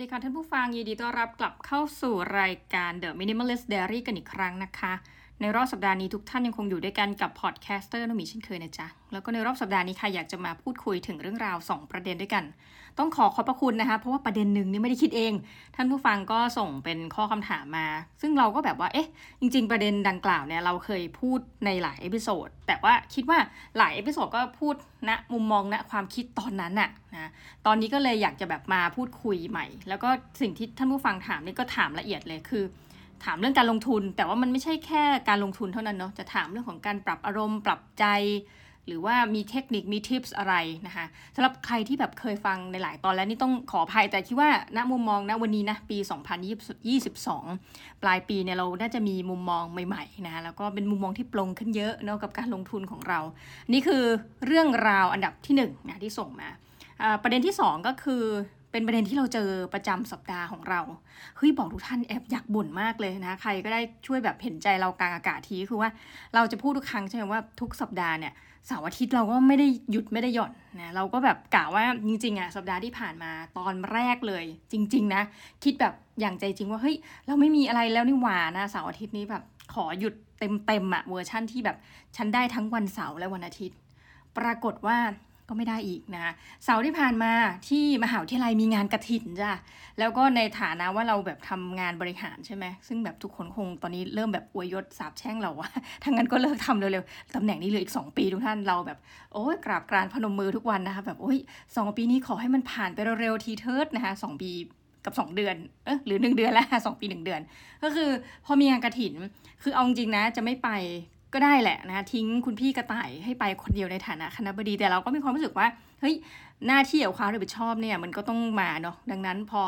ดีค่ะท่านผู้ฟังยินดีต้อนรับกลับเข้าสู่รายการ The Minimalist Diary กันอีกครั้งนะคะ ในรอบสัปดาห์นี้ทุกท่านยังคงอยู่ด้วยกันกับ podcaster นมีเช่นเคยนะจ๊ะ แล้วก็ในรอบสัปดาห์นี้ค่ะอยากจะมาพูดคุยถึงเรื่องราว 2 ประเด็นด้วยกัน ต้องขอขอบพระคุณนะคะ เพราะว่าประเด็นหนึ่งนี่ไม่ได้คิดเอง ท่านผู้ฟังก็ส่งเป็นข้อคำถามมา ซึ่งเราก็แบบว่าเอ๊ะจริง ๆ ประเด็นดังกล่าวเนี่ยเราเคยพูดในหลาย episode แต่ว่าคิดว่าหลาย episode ก็พูดณนะมุมมองณนะความคิดตอนนั้นน่ะนะตอนนี้ก็เลยอยากจะแบบมาพูดคุยใหม่ แล้วก็สิ่งที่ท่านผู้ฟังถามนี่ก็ถามละเอียดเลยคือ ถามเรื่องการลงทุน แต่ว่ามันไม่ใช่แค่การลงทุนเท่านั้นเนาะจะถามเรื่องของการปรับอารมณ์ ปรับใจ หรือว่ามีเทคนิคมีทิปส์อะไรนะคะสำหรับใครที่แบบเคยฟังในหลายตอนแล้วนี่ต้องขออภัยแต่คิดว่าณมุมมองณวันนี้นะปี 2022 ปลายปีเนี่ยเราน่าจะมีมุมมองใหม่ๆนะะแล้วก็เป็นมุมมองที่ปลงขึ้นเยอะเนาะกับการลงทุนของเรา นี่คือเรื่องราวอันดับที่1นนะที่ส่งมาประเด็นที่ 2 ก็คือ เป็นประเด็นที่เราเจอประจำสัปดาห์ของเราเฮ้ยบอกทุกท่านแอบอยากบ่นมากเลยนะ ใครก็ได้ช่วยแบบเห็นใจเรากลางอากาศทีคือว่าเราจะพูดทุกครั้งใช่ไหมว่าทุกสัปดาห์เนี่ยเสาร์อาทิตย์เราก็ไม่ได้หยุดไม่ได้หย่อนนะเราก็แบบกะว่าจริงๆอะสัปดาห์ที่ผ่านมาตอนแรกเลย จริง ๆ นะ คิดแบบอย่างใจจริงว่าเฮ้ยเราไม่มีอะไรแล้วนี่หว่านะเสาร์อาทิตย์นี้แบบขอหยุดเต็มๆอะเวอร์ชั่นที่แบบฉันได้ทั้งวันเสาร์และวันอาทิตย์ ปรากฏว่า ก็ไม่ได้อีกนะเสาร์ที่ผ่านมาที่มหาวิทยาลัยมีงานกระถินจ้ะแล้วก็ในฐานะว่าเราแบบทำงานบริหารใช่ไหมซึ่งแบบทุกคนคงตอนนี้เริ่มแบบอวยยศสาบแช่งเราว่าทางนั้นก็เลิกทำเร็วๆตำแหน่งนี้เหลืออีก 2 ปีทุกท่านเราแบบโอ้ยกราบกรานพนมมือทุกวันนะคะแบบโอ้ยสองปีนี้ขอให้มันผ่านไปเร็วๆทีเถิดนะคะสองปีกับ 2 เดือน เออหรือ 1 เดือนแล้วสองปี 1 เดือน ก็คือพอมีงานกระถิน คือเอาจริงนะจะไม่ไป ก็ได้แหละนะทิ้งคุณพี่กระต่ายให้ไปคนเดียวในฐานะคณบดีแต่เราก็มีความรู้สึกว่าเฮ้ยหน้าที่กับความรับผิดชอบเนี่ยมันก็ต้องมาเนาะดังนั้นพอ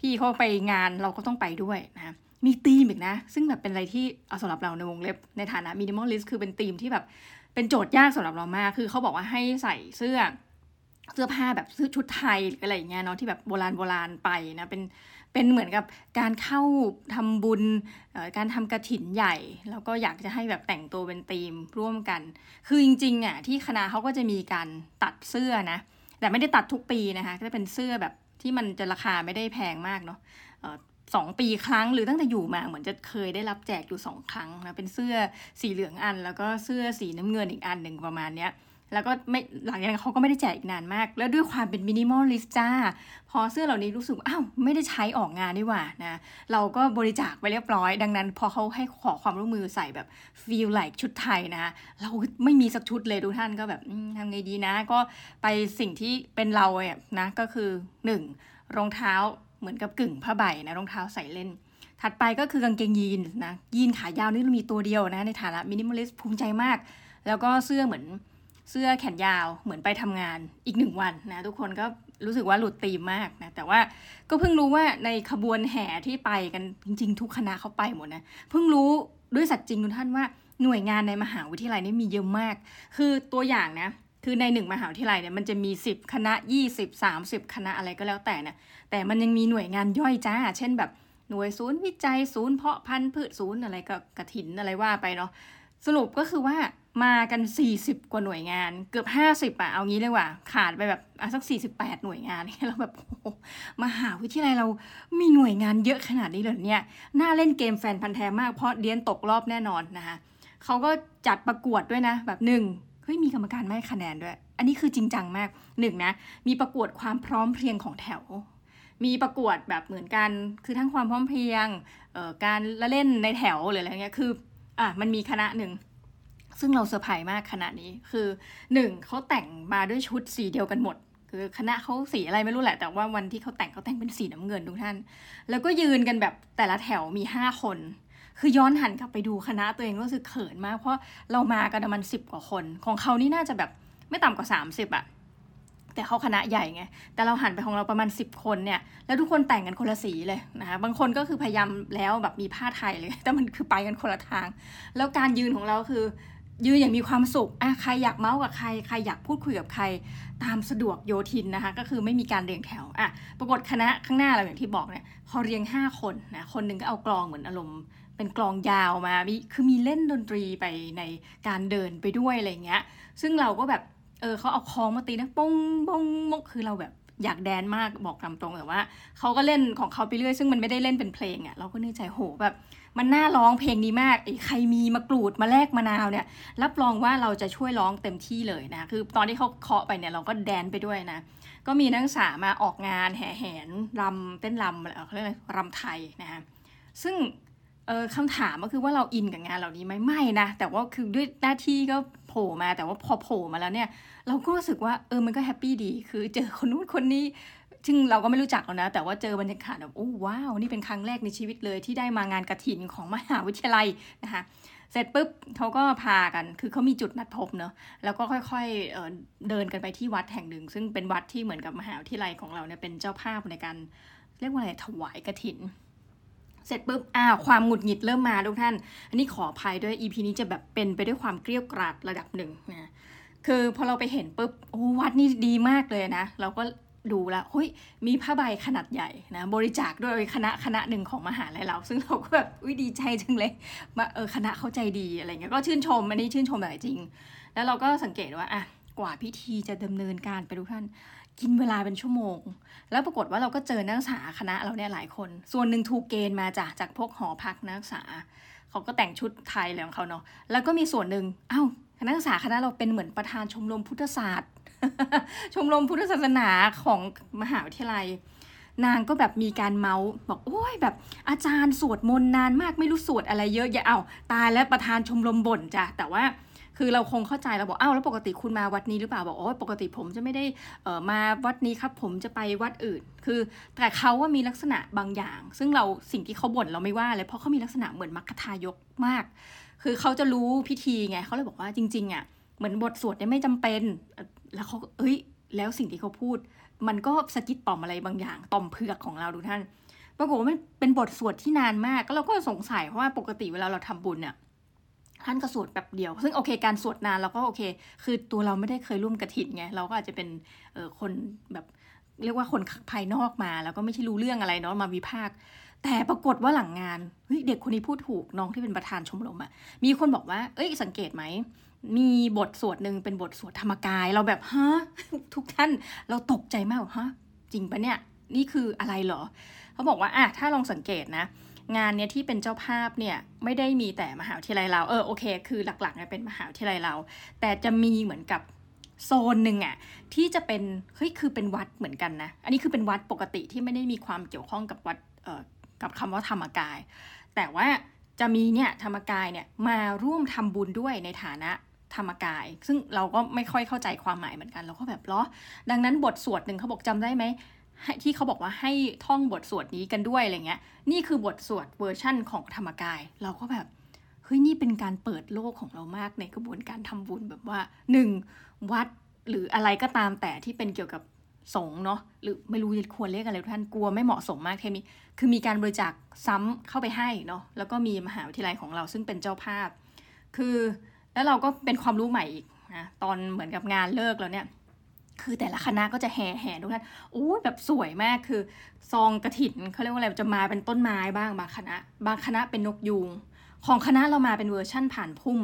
พี่เขาไปงานเราก็ต้องไปด้วยนะมีธีมอีกนะ ซึ่งแบบเป็นอะไรที่เอาสำหรับเราในวงเล็บในฐานะ minimalist คือเป็นธีมที่แบบเป็นโจทย์ยากสำหรับเรามาก คือเขาบอกว่าให้ใส่เสื้อเสื้อผ้าแบบชุดไทยหรืออะไรอย่างเงี้ยเนาะที่แบบโบราณโบราณไปนะเป็น เป็นเหมือนกับการเข้าทำบุญการทำกระถินใหญ่ แล้วก็อยากจะให้แบบแต่งตัวเป็นธีมร่วมกัน คือจริงๆอะที่คณะเขาก็จะมีการตัดเสื้อนะ แต่ไม่ได้ตัดทุกปีนะคะ ก็จะเป็นเสื้อแบบที่มันจะราคาไม่ได้แพงมากเนาะสองปีครั้งหรือตั้งแต่อยู่มาเหมือนจะเคยได้รับแจกอยู่สองครั้งนะเป็นเสื้อสีเหลืองอัน แล้วก็เสื้อสีน้ำเงินอีกอันหนึ่งประมาณเนี้ย แล้วก็ไม่หลังจากนั้นเขาก็ไม่ได้แจกอีกนานมาก แล้วด้วยความเป็น minimalist จ้า พอเสื้อเหล่านี้รู้สึกอ้าวไม่ได้ใช้ออกงานนี่หว่านะ เราก็บริจาคไปเรียบร้อย ดังนั้นพอเขาให้ขอความร่วมมือใส่แบบ feel like ชุดไทยนะเราไม่มีสักชุดเลยทุกท่านก็แบบทำไงดีนะ ก็ไปสิ่งที่เป็นเราเนี่ยนะก็คือ 1. รองเท้าเหมือนกับกึ่งผ้าใบนะรองเท้าใส่เล่นถัดไปก็คือกางเกงยีนนะยีนขายาวนี่เรามีตัวเดียวนะในฐานะมินิมอลิสภูมิใจมาก แล้วก็เสื้อเหมือน เสื้อแขนยาวเหมือนไปทำงานอีกหนึ่งวันนะทุกคนก็รู้สึกว่าหลุดตีมมากนะแต่ว่าก็เพิ่งรู้ว่าในขบวนแห่ที่ไปกันจริง ๆ ทุกคณะเขาไปหมดนะเพิ่งรู้ด้วยสัจจริงทุกท่านว่าหน่วยงานในมหาวิทยาลัยนี่มีเยอะมาก คือตัวอย่างนะคือในหนึ่งมหาวิทยาลัยเนี่ยมันจะมี 10 คณะ 20 30 คณะอะไรก็แล้วแต่นะแต่มันยังมีหน่วยงานย่อยจ้า เช่นแบบหน่วยศูนย์วิจัยศูนย์เพาะพันธุ์พืชศูนย์อะไรก็กระถินอะไรว่าไปเนาะ สรุปก็คือว่ามากัน 40 กว่าหน่วยงาน เกือบ 50อะเอางี้เลยว่า ขาดไปแบบสัก 48 หน่วยงานเราแบบโอ้มหาวิทยาลัยเรามีหน่วยงานเยอะขนาดนี้เลยเนี่ยน่าเล่นเกมแฟนพันธ์แท้มากเพราะเดียนตกรอบแน่นอนนะคะเขาก็จัดประกวดด้วยนะ แบบหนึ่งเฮ้ยมีกรรมการไม่คะแนนด้วย อันนี้คือจริงจังมากหนึ่งนะ มีประกวดความพร้อมเพรียงของแถว มีประกวดแบบเหมือนกัน คือทั้งความพร้อมเพรียงการละเล่นในแถวหรืออะไรเงี้ยคือ อะมันมีคณะหนึ่งซึ่งเราเซอร์ไพรส์มากขนาดนี้คือหนึ่งเขาแต่งมาด้วยชุดสีเดียวกันหมด คือคณะเขาสีอะไรไม่รู้แหละ แต่ว่าวันที่เขาแต่งเขาแต่งเป็นสีน้ำเงินทุกท่าน แล้วก็ยืนกันแบบแต่ละแถวมีห้าคน คือย้อนหันกลับไปดูคณะตัวเองรู้สึกเขินมากเพราะเรามากันมาณสิบกว่าคน ของเขานี่น่าจะแบบไม่ต่ำกว่าสามสิบอะ แต่เขาคณะใหญ่ไง แต่เราหันไปของเราประมาณ 10 คนเนี่ย แล้วทุกคนแต่งกันคนละสีเลยนะคะบางคนก็คือพยายามแล้วแบบมีผ้าไทยเลย แต่มันคือไปกันคนละทาง แล้วการยืนของเราคือยืนอย่างมีความสุขอะใครอยากเมาส์กับใคร ใครอยากพูดคุยกับใคร ตามสะดวกโยทินนะคะ ก็คือไม่มีการเรียงแถว อะ ปรากฏคณะข้างหน้าเราอย่างที่บอกเนี่ย พอเรียงห้าคนนะ คนหนึ่งก็เอากลองเหมือนอารมณ์ เป็นกลองยาวมามีคือมีเล่นดนตรีไปในการเดินไปด้วยอะไรเงี้ย ซึ่งเราก็แบบ เออเขาเอาคองมาตีนะปงปงมกคือเราแบบอยากแดนมากบอกตามตรงแต่ว่าเขาก็เล่นของเขาไปเรื่อยซึ่งมันไม่ได้เล่นเป็นเพลงอะ่ะเราก็นึกใจโหแบบ มันน่าร้องเพลงนี้มากไอ้ใครมีมากรูดมาแลกมะนาวเนี่ยรับรองว่าเราจะช่วยร้องเต็มที่เลยนะคือตอนที่เขาเคาะไปเนี่ยเราก็แดนไปด้วยนะ ก็มีนักศึกษามาออกงานแห่แหนรำเต้นรำอะไรเขาเรียกอะไรรำไทยนะฮะซึ่งเออคำถามก็คือว่าเราอินกับงานเหล่านี้ไหมไม่นะแต่ว่าคือด้วยหน้าที่ก็ ผล่มาแต่ว่าพอโผล่มาแล้วเนี่ยเราก็รู้สึกว่าเออมันก็แฮปปี้ดี คือเจอคนนู้นคนนี้ซึ่งเราก็ไม่รู้จักแล้วนะ แต่ว่าเจอบรรยากาศแบบโอ้ว้าวนี่เป็นครั้งแรกในชีวิตเลยที่ได้มางานกระถินของมหาวิทยาลัยนะคะเสร็จปุ๊บเขาก็พากัน คือเขามีจุดนัดพบเนอะแล้วก็ค่อยๆเเดินกันไปที่วัดแห่งหนึ่ง ซึ่งเป็นวัดที่เหมือนกับมหาวิทยาลัยของเราเนี่ยเป็นเจ้าภาพในการเรียกว่าอะไรถวายกระถิน เสร็จปุ๊บอ้าวความหงุดหงิดเริ่มมาทุกท่าน อันนี้ขออภัยด้วย EP นี้จะแบบเป็นไปด้วยความเกลียวกราดระดับหนึ่งนะคือพอเราไปเห็นปุ๊บโอ้วัดนี่ดีมากเลยนะ เราก็ดูแล้วเฮ้ยมีผ้าใบขนาดใหญ่นะบริจาคด้วยคณะคณะหนึ่งของมหาลัยเรา ซึ่งเราก็แบบอุ้ยดีใจจังเลยมาเออคณะเข้าใจดีอะไรเงี้ยก็ชื่นชมอันนี้ชื่นชมแบบจริง แล้วเราก็สังเกตว่าอะกว่าพิธีจะดำเนินการไปทุกท่าน กินเวลาเป็นชั่วโมง แล้วปรากฏว่าเราก็เจอนักศึกษาคณะเราเนี่ยหลายคน ส่วนหนึ่งถูกเกณฑ์มาจากจากพวกหอพักนักศึกษา เขาก็แต่งชุดไทยอะไรของเขาเนาะ แล้วก็มีส่วนหนึ่งเอ้านักศึกษาคณะเราเป็นเหมือนประธานชมรมพุทธศาสตร์ ชมรมพุทธศาสนาของมหาวิทยาลัย นางก็แบบมีการเมาส์บอกโอ้ยแบบอาจารย์สวดมนต์นานมากไม่รู้สวดอะไรเยอะอย่าเอาตายแล้วประธานชมรมบ่นจ้ะแต่ว่า คือเราคงเข้าใจเราบอกอ้าวแล้วปกติคุณมาวัดนี้หรือเปล่าบอกโอ้ปกติผมจะไม่ได้เออมาวัดนี้ครับ ผมจะไปวัดอื่น คือแต่เขาว่ามีลักษณะบางอย่าง ซึ่งเราสิ่งที่เขาบ่นเราไม่ว่าเลยเพราะเขามีลักษณะเหมือนมัคคทายกมาก คือเขาจะรู้พิธีไงเขาเลยบอกว่าจริงๆอะเหมือนบทสวดเนี่ยไม่จำเป็น แล้วเขาเอ้ย แล้วสิ่งที่เขาพูด มันก็สะกิดต่อมอะไรบางอย่าง ต่อมเผือกของเราดูท่าน ปรากฏว่ามันเป็นบทสวดที่นานมาก ก็เราก็สงสัยเพราะว่าปกติเวลาเราทำบุญเนี่ย ท่านก็สวดแบบเดียว ซึ่งโอเคการสวดนานเราก็โอเค คือตัวเราไม่ได้เคยร่วมกระถินไงเราก็อาจจะเป็นเออคนแบบเรียกว่าคนภายนอกมา แล้วก็ไม่ใช่รู้เรื่องอะไรเนาะมาวิพากษ์แต่ปรากฏว่าหลังงานเฮ้ยเด็กคนนี้พูดถูกน้องที่เป็นประธานชมรมอะมีคนบอกว่า เอ้ยสังเกตไหมมีบทสวดหนึ่งเป็นบทสวดธรรมกายเราแบบฮะทุกท่านเราตกใจมากฮะจริงปะเนี่ยนี่คืออะไรเหรอ เขาบอกว่าอะถ้าลองสังเกตนะ งานเนี้ยที่เป็นเจ้าภาพเนี่ยไม่ได้มีแต่มหาวิทยาลัยเราเออโอเค คือหลักๆเนี่ยเป็นมหาวิทยาลัยเรา แต่จะมีเหมือนกับโซนหนึ่งอะที่จะเป็นเฮ้ยคือเป็นวัดเหมือนกันนะอันนี้คือเป็นวัดปกติที่ไม่ได้มีความเกี่ยวข้องกับวัดเอ่อกับคำว่าธรรมกาย แต่ว่าจะมีเนี่ยธรรมกายเนี่ยมาร่วมทำบุญด้วยในฐานะธรรมกาย ซึ่งเราก็ไม่ค่อยเข้าใจความหมายเหมือนกัน เราก็แบบหรอดังนั้นบทสวดหนึ่งเขาบอกจำได้ไหม ที่เขาบอกว่าให้ท่องบทสวดนี้กันด้วยอะไรเงี้ย นี่คือบทสวดเวอร์ชั่นของธรรมกาย เราก็แบบเฮ้ยนี่เป็นการเปิดโลกของเรามากในกระบวนการทำบุญแบบว่าหนึ่งวัดหรืออะไรก็ตามแต่ที่เป็นเกี่ยวกับสงเนาะหรือไม่รู้จะควรเรียกอะไรท่านกลัวไม่เหมาะสมมากเทมีคือมีการบริจาคซ้ำเข้าไปให้เนาะแล้วก็มีมหาวิทยาลัยของเราซึ่งเป็นเจ้าภาพ คือแล้วเราก็เป็นความรู้ใหม่อีกนะตอนเหมือนกับงานเลิกแล้วเนี่ย คือแต่ละคณะก็จะแห่แห่ทุกท่านโอ้แบบสวยมากคือ ซองกระถินเขาเรียกว่าอะไรจะมาเป็นต้นไม้บ้างบางคณะ บางคณะเป็นนกยูงของคณะเรามาเป็นเวอร์ชั่นผ่านพุ่ม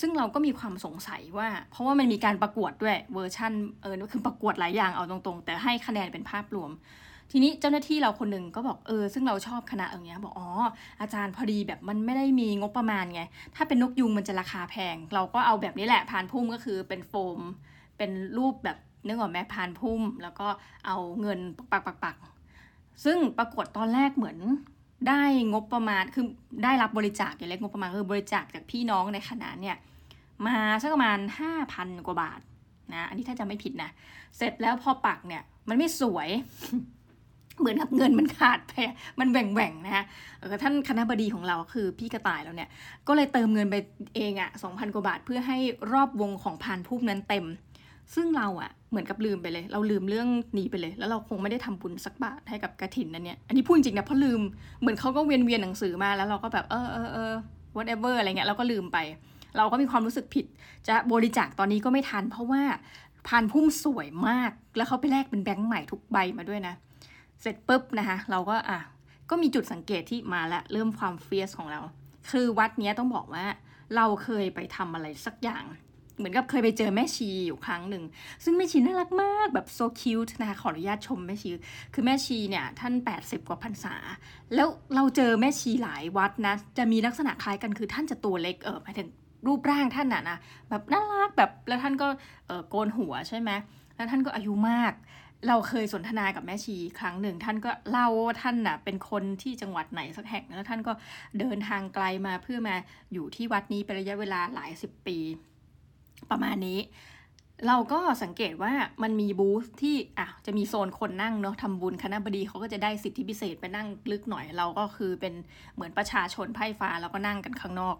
ซึ่งเราก็มีความสงสัยว่า เพราะว่ามันมีการประกวดด้วยเวอร์ชั่นเออคือประกวดหลายอย่างเอาตรงๆ แต่ให้คะแนนเป็นภาพรวม ทีนี้เจ้าหน้าที่เราคนหนึ่งก็บอกเออซึ่งเราชอบคณะอย่างเงี้ยบอกอ๋ออาจารย์พอดีแบบมันไม่ได้มีงบประมาณไง ถ้าเป็นนกยุงมันจะราคาแพง เราก็เอาแบบนี้แหละผ่านพุ่มก็คือเป็นโฟม เป็นรูปแบบ นึกออกแม่พานพุ่ม แล้วก็เอาเงินปักปักปักซึ่งปรากฏตอนแรกเหมือนได้งบประมาณคือได้รับบริจาคอย่างเล็กงบประมาณคือบริจาคจากพี่น้องในคณะเนี่ยมาสักประมาณห้าพันกว่าบาทนะอันนี้ถ้าจะไม่ผิดนะ เสร็จแล้วพอปักเนี่ยมันไม่สวย เหมือนกับเงินมันขาดไปมันแหว่งๆนะฮะท่านคณะบดีของเราคือพี่กระต่ายแล้วเนี่ย ก็เลยเติมเงินไปเองอะ่ะสองพันกว่าบาทเพื่อให้รอบวงของพานพุ่มนั้นเต็ม ซึ่งเราอะ เหมือนกับลืมไปเลย เราลืมเรื่องนี้ไปเลย แล้วเราคงไม่ได้ทำบุญสักบาทให้กับกระถินนั่นเนี่ย อันนี้พูดจริงนะเพราะลืม เหมือนเขาก็เวียนเวียนหนังสือมาแล้วเราก็แบบเออเออเออ whatever อะไรเงี้ยเราก็ลืมไป เราก็มีความรู้สึกผิด จะบริจาคตอนนี้ก็ไม่ทัน เพราะว่าพานพุ่มสวยมาก แล้วเขาไปแลกเป็นแบงค์ใหม่ทุกใบมาด้วยนะ เสร็จปุ๊บนะคะเราก็อะก็มีจุดสังเกตที่มาล้วเริ่มความเฟียสของเรา คือวัดเนี้ยต้องบอกว่า เราเคยไปทำอะไรสักอย่าง เหมือนกับเคยไปเจอแม่ชีอยู่ครั้งหนึ่ง ซึ่งแม่ชีน่ารักมากแบบโซคิวต์นะคะขออนุญาตชมแม่ชี คือแม่ชีเนี่ยท่าน 80 กว่าพรรษา แล้วเราเจอแม่ชีหลายวัดนะ จะมีลักษณะคล้ายกันคือท่านจะตัวเล็กเออหมายถึงรูปร่างท่านน่ะนะแบบน่ารักแบบแล้วท่านก็เออโกนหัวใช่ไหมแล้วท่านก็อายุมาก เราเคยสนทนากับแม่ชีครั้งหนึ่ง ท่านก็เล่าว่าท่านน่ะเป็นคนที่จังหวัดไหนสักแห่งแล้วท่านก็เดินทางไกลมาเพื่อมาอยู่ที่วัดนี้เป็นระยะเวลาหลายสิบปี ประมาณนี้ เราก็สังเกตว่ามันมีบูธที่อะจะมีโซนคนนั่งเนาะทำบุญคณะบดีเขาก็จะได้สิทธิพิเศษไปนั่งลึกหน่อย เราก็คือเป็นเหมือนประชาชนไพ่ฟ้าแล้วก็นั่งกันข้างนอก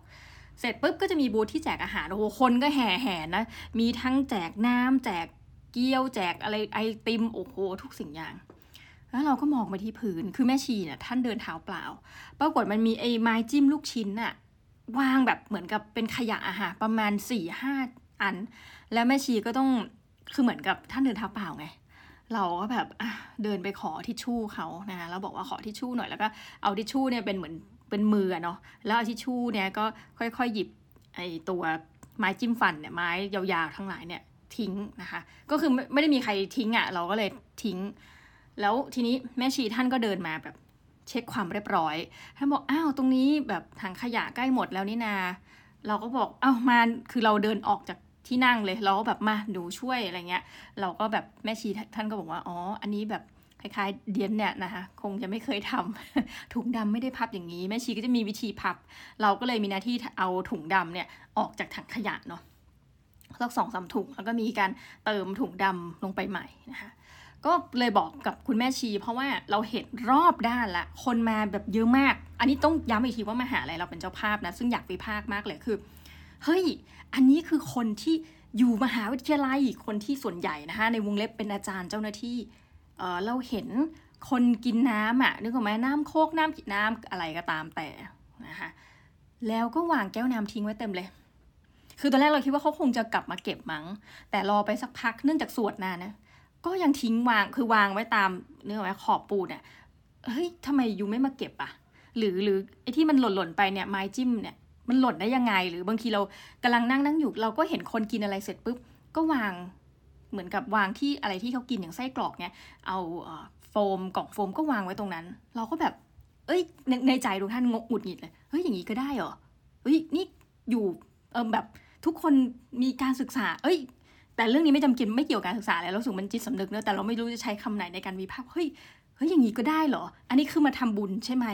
เสร็จปุ๊บก็จะมีบูธที่แจกอาหารโอ้โหคนก็แห่แห่นะ มีทั้งแจกน้ำแจกเกี๊ยว แจกอะไรไอติมโอ้โหทุกสิ่งอย่าง แล้วเราก็มองไปที่พื้นคือแม่ชีเนี่ยท่านเดินเท้าเปล่า ปรากฏมันมีไอ้ไม้จิ้มลูกชิ้นอะวางแบบเหมือนกับเป็นขยะอาหารประมาณสี่ห้า อัน แล้วแม่ชีก็ต้องคือเหมือนกับท่านเดินเท้าเปล่าไง เราก็แบบเดินไปขอทิชชู่เขานะแล้วบอกว่าขอทิชชู่หน่อยแล้วก็เอาทิชชู่เนี่ยเป็นเหมือนเป็นมือเนาะแล้วเอาทิชชู่เนี่ยก็ค่อยๆหยิบไอ้ตัวไม้จิ้มฟันเนี่ยไม้ยาวๆทั้งหลายเนี่ยทิ้งนะคะ ก็คือไม่ได้มีใครทิ้งอะ่ะ เราก็เลยทิ้ง แล้วทีนี้แม่ชีท่านก็เดินมาแบบเช็คความเรียบร้อย ท่านบอกอ้าวตรงนี้แบบถังขยะใกล้หมดแล้วนี่นา เราก็บอกอ้าวมาคือเราเดินออกจาก ที่นั่งเลยเราก็แบบมาดูช่วยอะไรเงี้ย เราก็แบบแม่ชีท่านก็บอกว่าอ๋ออันนี้แบบคล้ายๆเดียนเนี่ยนะคะคงจะไม่เคยทำถุงดำไม่ได้พับอย่างนี้ แม่ชีก็จะมีวิธีพับ เราก็เลยมีหน้าที่เอาถุงดำเนี่ยออกจากถังขยะเนาะสักสองสาถุงแล้วก็มีการเติมถุงดำลงไปใหม่นะคะก็เลยบอกกับคุณแม่ชี เพราะว่าเราเห็นรอบด้านละคนมาแบบเยอะมาก อันนี้ต้องย้ำอีกทีว่ามาหาอะไรเราเป็นเจ้าภาพนะ ซึ่งอยากไปภาคมากเลยคือ เฮ้ย อันนี้คือคนที่อยู่มหาวิทยาลัยคนที่ส่วนใหญ่นะคะในวงเล็บเป็นอาจารย์เจ้าหน้าที่เเราเห็นคนกินน้ำอะนึกออกไหมน้ำโคกน้ำกินน้ำอะไรก็ตามแต่นะคะแล้วก็วางแก้วน้ำทิ้งไว้เต็มเลย คือตอนแรกเราคิดว่าเขาคงจะกลับมาเก็บมั้ง แต่รอไปสักพักเนื่องจากสวดนานนะ ก็ยังทิ้งวางคือวางไว้ตามเนื้อไว้ขอบปูนเนี่ยเฮ้ยทำไมยูไม่มาเก็บอะ หรือหรือไอ้ที่มันหล่นหล่นไปเนี่ยไม้จิ้มเนี่ย มันหล่นได้ยังไง หรือบางทีเรากำลังนั่งนั่งอยู่ เราก็เห็นคนกินอะไรเสร็จปุ๊บก็วางเหมือนกับวางที่อะไรที่เขากินอย่างไส้กรอกเนี่ยเอาโฟมกล่องโฟมก็วางไว้ตรงนั้น เราก็แบบ เอ้ยในในใจทุกท่านงกหงุดหงิดเลยเฮ้ยอย่างนี้ก็ได้เหรอเฮ้ยนี่อยู่เออแบบทุกคนมีการศึกษา เอ้ย แต่เรื่องนี้ไม่จำเป็นไม่เกี่ยวกับการศึกษาแล้วเราสูงมันจิตสำนึกเนอะแต่เราไม่รู้จะใช้คำไหนในการวิพากษ์เฮ้ยเฮ้ยอย่างนี้ก็ได้เหรอ อันนี้คือมาทำบุญใช่ไหม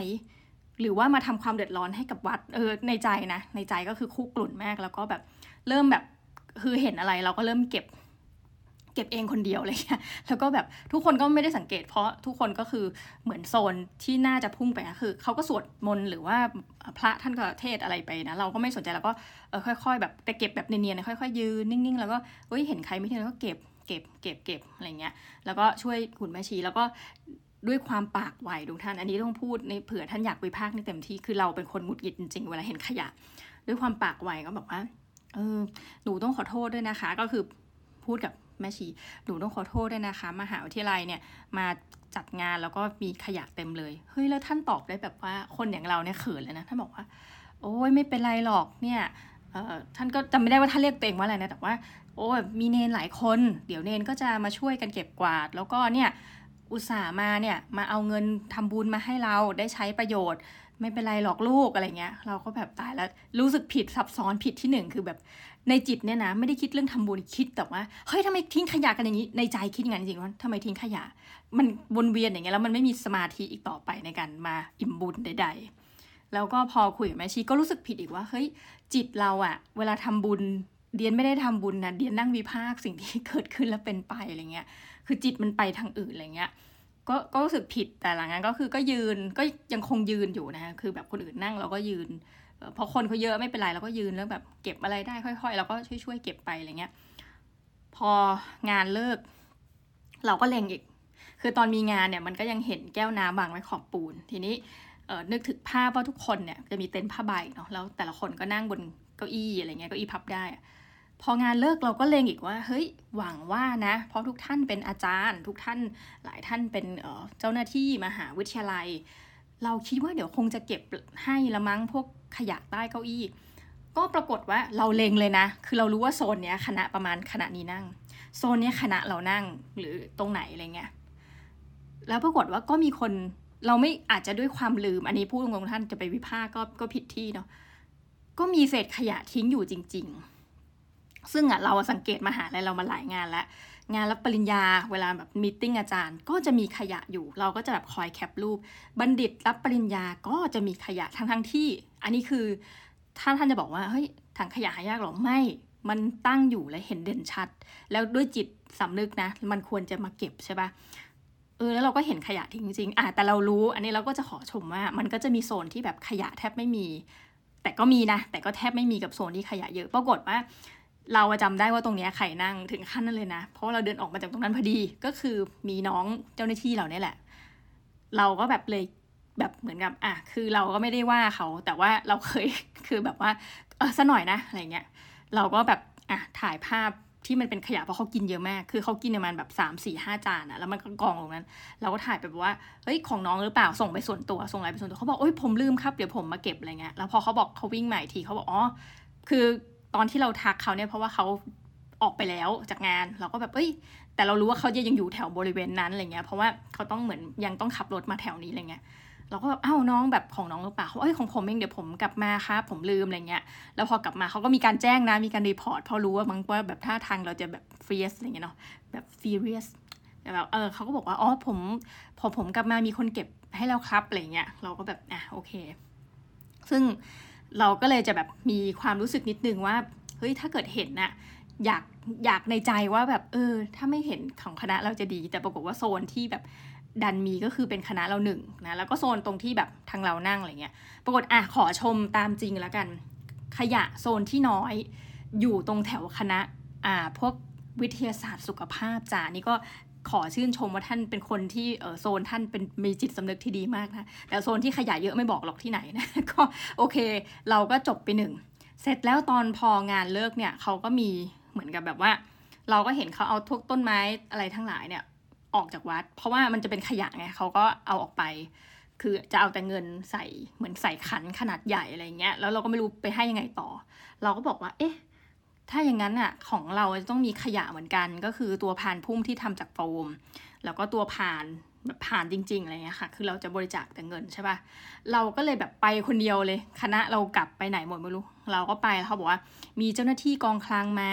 หรือว่ามาทำความเดือดร้อนให้กับวัดเออในใจนะในใจก็คือคุกกลุ่นมากแล้วก็แบบเริ่มแบบคือเห็นอะไรเราก็เริ่มเก็บ เก็บเองคนเดียวเลยเนี่ยแล้วก็แบบทุกคนก็ไม่ได้สังเกต เพราะทุกคนก็คือเหมือนโซนที่น่าจะพุ่งไปคือเขาก็สวดมนต์หรือว่าพระท่านก็เทศอะไรไปนะเราก็ไม่สนใจแล้วก็เออค่อย ๆ แบบแต่เก็บแบบเนียนๆค่อยๆยืนนิ่งๆ แล้วก็เฮ้ยเห็นใครไม่เห็นก็เก็บเก็บเก็บเก็บอะไรเงี้ยแล้วก็ช่วยขุนแม่ชีแล้วก็ ด้วยความปากไวทุกท่าน อันนี้ต้องพูดในเผื่อท่านอยากวิพากษ์ในเต็มที่ คือเราเป็นคนหงุดหงิดจริงๆ เวลาเห็นขยะ ด้วยความปากไวก็บอกว่า เออ หนูต้องขอโทษด้วยนะคะ ก็คือพูดกับแม่ชี หนูต้องขอโทษด้วยนะคะ มหาวิทยาลัยเนี่ย มาจัดงานแล้วก็มีขยะเต็มเลย เฮ้ย แล้วท่านตอบได้แบบว่าคนอย่างเราเนี่ยเขินเลยนะ ท่านบอกว่า โอ้ยไม่เป็นไรหรอก เนี่ยท่านก็จำไม่ได้ว่าท่านเรียกตัวเองว่าอะไรนะ แต่ว่า โอ้มีเนนหลายคน เดี๋ยวเนนก็จะมาช่วยกันเก็บกวาด แล้วก็เนี่ย อุตส่าห์มาเนี่ยมาเอาเงินทำบุญมาให้เราได้ใช้ประโยชน์ ไม่เป็นไรหรอกลูกอะไรเงี้ย เราก็แบบตายแล้วรู้สึกผิดซับซ้อนผิดที่หนึ่งคือแบบในจิตเนี่ยนะไม่ได้คิดเรื่องทำบุญคิดแต่ว่าเฮ้ยทำไมทิ้งขยะกันอย่างนี้ในใจคิดอย่างนั้นจริงว่าทำไมทิ้งขยะ มันวนเวียนอย่างเงี้ยแล้วมันไม่มีสมาธิอีกต่อไปในการมาอิ่มบุญใด ๆ แล้วก็พอคุยกับแม่ชีก็รู้สึกผิดอีกว่าเฮ้ยจิตเราอะเวลาทำบุญเดียนไม่ได้ทำบุญนะเดียนนั่งวิพากสิ่งที่เกิดขึ้นแล้วเป็นไปอะไรเงี้ย คือจิตมันไปทางอื่นอะไรเงี้ยก็ก็รู้สึกผิดแต่หลังนั้นก็คือก็ยืนก็ยังคงยืนอยู่นะคะคือแบบคนอื่นนั่งเราก็ยืนพอคนเขาเยอะไม่เป็นไรเราก็ยืนแล้วแบบเก็บอะไรได้ค่อยๆเราก็ช่วยๆเก็บไปอะไรเงี้ย พองานเลิก เราก็เล็งอีก คือตอนมีงานเนี่ยมันก็ยังเห็นแก้วน้ำวางไว้ขอบปูน ทีนี้เนึกถึงภาพว่าทุกคนเนี่ยจะมีเต็นท์ผ้าใบเนาะแล้วแต่ละคนก็นั่งบนเก้าอี้อะไรเงี้ยเก้าอี้พับได้ พองานเลิกเราก็เลงอีกว่า เฮ้ย หวังว่านะ เพราะทุกท่านเป็นอาจารย์ ทุกท่านหลายท่านเป็นเจ้าหน้าที่มหาวิทยาลัย เราคิดว่าเดี๋ยวคงจะเก็บให้ละมั้งพวกขยะใต้เก้าอี้ ก็ปรากฏว่าเราเลงเลยนะ คือเรารู้ว่าโซนเนี้ยคณะประมาณคณะนี้นั่ง โซนเนี้ยคณะเรานั่งหรือตรงไหนอะไรเงี้ย แล้วปรากฏว่าก็มีคนเราไม่อาจจะด้วยความลืม อันนี้พูดตรงๆท่านจะไปวิพากษ์ก็ก็ผิดที่เนาะ ก็มีเศษขยะทิ้งอยู่จริง ๆ ซึ่งอะเราสังเกตมาหาอะไรเรามาหลายงานแล้ว งานรับปริญญาเวลาแบบมีติ้งอาจารย์ ก็จะมีขยะอยู่ เราก็จะแบบคอยแคปรูป บัณฑิตรับปริญญาก็จะมีขยะทั้งทั้งที่ อันนี้คือถ้าท่านจะบอกว่าเฮ้ยถังขยะหายากหรอไม่ มันตั้งอยู่และเห็นเด่นชัด แล้วด้วยจิตสำนึกนะ มันควรจะมาเก็บใช่ปะเออแล้วเราก็เห็นขยะทิ้งจริงอะแต่เรารู้ อันนี้เราก็จะขอชมว่ามันก็จะมีโซนที่แบบขยะแทบไม่มี แต่ก็มีนะ แต่ก็แทบไม่มีกับโซนที่ขยะเยอะปรากฏว่า เราจำได้ว่าตรงนี้ใครนั่งถึงขั้นนั้นเลยนะ เพราะเราเดินออกมาจากตรงนั้นพอดีก็คือมีน้องเจ้าหน้าที่เราเนี่ยแหละ เราก็แบบเลยแบบเหมือนกับอะคือเราก็ไม่ได้ว่าเขา แต่ว่าเราเคยคือแบบว่าเออซะหน่อยนะอะไรเงี้ยเราก็แบบอะถ่ายภาพที่มันเป็นขยะเพราะเขากินเยอะมาก คือเขากินประมาณแบบสามสี่ห้าจานอะแล้วมันก็กองตรงนั้น เราก็ถ่ายไปแบบว่า เฮ้ย ของน้องหรือเปล่า ส่งไปส่วนตัว ส่งอะไรไปส่วนตัว เขาบอก โอ้ยผมลืมครับ เดี๋ยวผมมาเก็บอะไรเงี้ย แล้วพอเขาบอกเขาวิ่งใหม่ทีเขาบอก อ๋อ คือ ตอนที่เราทักเขาเนี่ยเพราะว่าเขาออกไปแล้วจากงานเราก็แบบเอ้ย แต่เรารู้ว่าเขายังอยู่แถวบริเวณนั้นอะไรเงี้ยเพราะว่าเขาต้องเหมือนยังต้องขับรถมาแถวนี้อะไรเงี้ยเราก็แบบอ้าวน้องแบบของน้องหรือเปล่าเขาเอ้ยของผมเองเดี๋ยวผมกลับมาครับผมลืมอะไรเงี้ยแล้วพอกลับมาเขาก็มีการแจ้งนะมีการ report เพราะรู้ว่าบางว่าแบบท่าทางเราจะแบบ fierce อะไรเงี้ยเนาะแบบฟีเรียสแบบเออเขาก็บอกว่าอ๋อผมพอผมกลับมามีคนเก็บให้แล้วครับอะไรเงี้ยเราก็แบบอะโอเค ซึ่ง เราก็เลยจะแบบมีความรู้สึกนิดนึงว่าเฮ้ยถ้าเกิดเห็นน่ะอยากอยากในใจว่าแบบเออ ถ้าไม่เห็นของคณะเราจะดี แต่ปรากฏว่าโซนที่แบบดันมีก็คือเป็นคณะเราหนึ่งนะแล้วก็โซนตรงที่แบบทางเรานั่งอะไรเงี้ยปรากฏอะขอชมตามจริงแล้วกัน ขยะโซนที่น้อย อยู่ตรงแถวคณะอ่าพวกวิทยาศาสตร์สุขภาพจ่านี่ก็ ขอชื่นชมว่าท่านเป็นคนที่โซนท่านเป็นมีจิตสำนึกที่ดีมากนะแต่โซนที่ขยะเยอะไม่บอกหรอกที่ไหนนะก็โอเค เราก็จบไปหนึ่งเสร็จแล้วตอนพองานเลิกเนี่ยเขาก็มีเหมือนกับแบบว่า เราก็เห็นเขาเอาทุกต้นไม้อะไรทั้งหลายเนี่ยออกจากวัด เพราะว่ามันจะเป็นขยะไงเขาก็เอาออกไป คือจะเอาแต่เงินใส่เหมือนใส่ขันขนาดใหญ่อะไรเงี้ยแล้วเราก็ไม่รู้ไปให้ยังไงต่อ เราก็บอกว่า เอ๊ะ ถ้าอย่างนั้นอะของเราจะต้องมีขยะเหมือนกัน ก็คือตัวพานพุ่มที่ทำจากโฟม แล้วก็ตัวพานแบบผ่านจริงๆอะไรเงี้ยค่ะ คือเราจะบริจาคแต่เงินใช่ปะ่ะ เราก็เลยแบบไปคนเดียวเลย คณะเรากลับไปไหนหมดไม่รู้ เราก็ไปเขาบอกว่า มีเจ้าหน้าที่กองคลังมา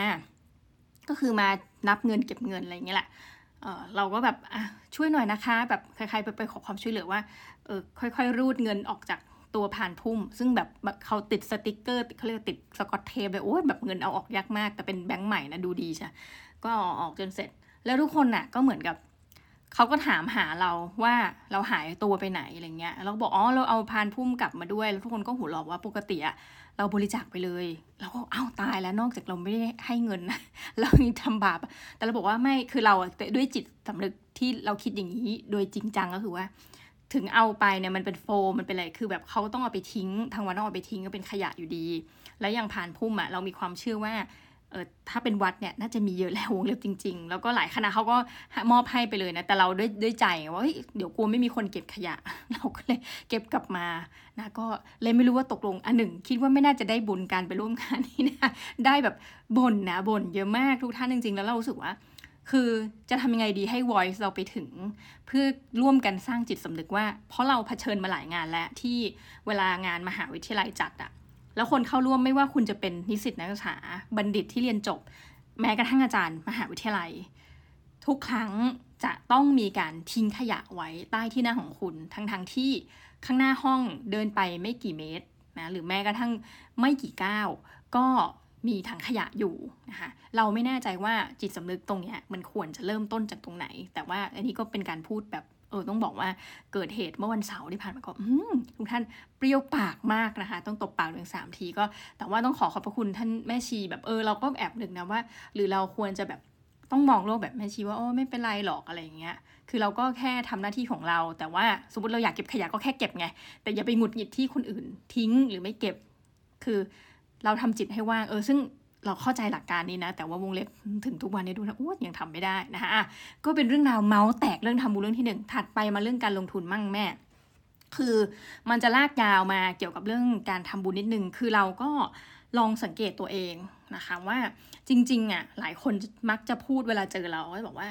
ก็คือมานับเงินเก็บเงินอะไรเงี้ยแหละเออเราก็แบบอะช่วยหน่อยนะคะ แบบใครๆไปไปขอความช่วยเหลือว่าเออค่อยๆ รูดเงินออกจาก ตัวผ่านพุ่ม ซึ่งแบบเขาติดสติกเกอร์เขาเรียกติดสกอตเทปเลยโอ้ยแบบเงินเอาออกยากมาก แต่เป็นแบงค์ใหม่นะดูดีใช่ก็ออกจนเสร็จ แล้วทุกคนน่ะก็เหมือนกับเขาก็ถามหาเราว่าเราหายตัวไปไหนอะไรเงี้ยเราบอกอ๋อเราเอาพานพุ่มกลับมาด้วย แล้วทุกคนก็หัวเราะว่าปกติอะเราบริจาคไปเลยเราก็อ้าวตายแล้วนอกจากเราไม่ได้ให้เงินนะเรายังทำบาปแต่เราบอกว่าไม่คือเราด้วยจิตสำนึกที่เราคิดอย่างนี้โดยจริงจังก็คือว่า ถึงเอาไปเนี่ยมันเป็นโฟมมันเป็นอะไรคือแบบเขาต้องเอาไปทิ้ง ทางวัดต้องเอาไปทิ้งก็เป็นขยะอยู่ดี แล้วอย่างผ่านพุ่มอะเรามีความเชื่อว่าเออถ้าเป็นวัดเนี่ยน่าจะมีเยอะแล้ววงเล็บจริง ๆ แล้วก็หลายคณะเขาก็มอบให้ไปเลยนะแต่เราด้วยด้วยใจว่าเดี๋ยวกลัวไม่มีคนเก็บขยะ เราก็เลยเก็บกลับมานะก็เลยไม่รู้ว่าตกลงอันหนึ่ง คิดว่าไม่น่าจะได้บุญการไปร่วมงานนี้นะได้แบบบ่นนะบ่นเยอะมากทุกท่านจริง ๆ แล้วเรารู้สึกว่า คือจะทำยังไงดีให้ voice เราไปถึง เพื่อร่วมกันสร้างจิตสำนึกว่า เพราะเราเผชิญมาหลายงานแล้วที่เวลางานมหาวิทยาลัยจัดอะแล้วคนเข้าร่วมไม่ว่าคุณจะเป็นนิสิตนักศึกษาบัณฑิตที่เรียนจบ แม้กระทั่งอาจารย์ มหาวิทยาลัย ทุกครั้งจะต้องมีการทิ้งขยะไว้ใต้ที่หน้าของคุณ ทั้งๆทที่ข้างหน้าห้องเดินไปไม่กี่เมตรนะหรือแม้กระทั่งไม่กี่ก้าวก็ มีถังขยะอยู่นะคะเราไม่แน่ใจว่าจิตสำนึกตรงนี้มันควรจะเริ่มต้นจากตรงไหน แต่ว่าอันนี้ก็เป็นการพูดแบบเออต้องบอกว่าเกิดเหตุเมื่อวันเสาร์ที่ผ่านมาก็ทุกท่านเปรี้ยวปากมากนะคะ ต้องตบปากหนึ่งสามทีก็ แต่ว่าต้องขอขอบพระคุณท่านแม่ชีแบบเออเราก็แอบนึกนะว่า หรือเราควรจะแบบต้องมองโลกแบบแม่ชีว่าโอ้ไม่เป็นไรหรอกอะไรอย่างเงี้ย คือเราก็แค่ทำหน้าที่ของเรา แต่ว่าสมมติเราอยากเก็บขยะก็แค่เก็บไง แต่อย่าไปหงุดหงิดที่คนอื่นทิ้งหรือไม่เก็บ คือ เราทำจิตให้ว่างเออซึ่งเราเข้าใจหลักการนี้นะ แต่ว่าวงเล็บถึงทุกวันนี้ดูนะอ้วนยังทำไม่ได้นะคะะก็เป็นเรื่องราวเมาส์แตกเรื่องทำบุญเรื่องที่หนึ่งถัดไปมาเรื่องการลงทุนมั่งแม่ คือมันจะลากยาวมาเกี่ยวกับเรื่องการทำบุญนิดนึง คือเราก็ลองสังเกตตัวเองนะคะว่าจริงๆอะหลายคนมักจะพูดเวลาเจอเราก็บอกว่า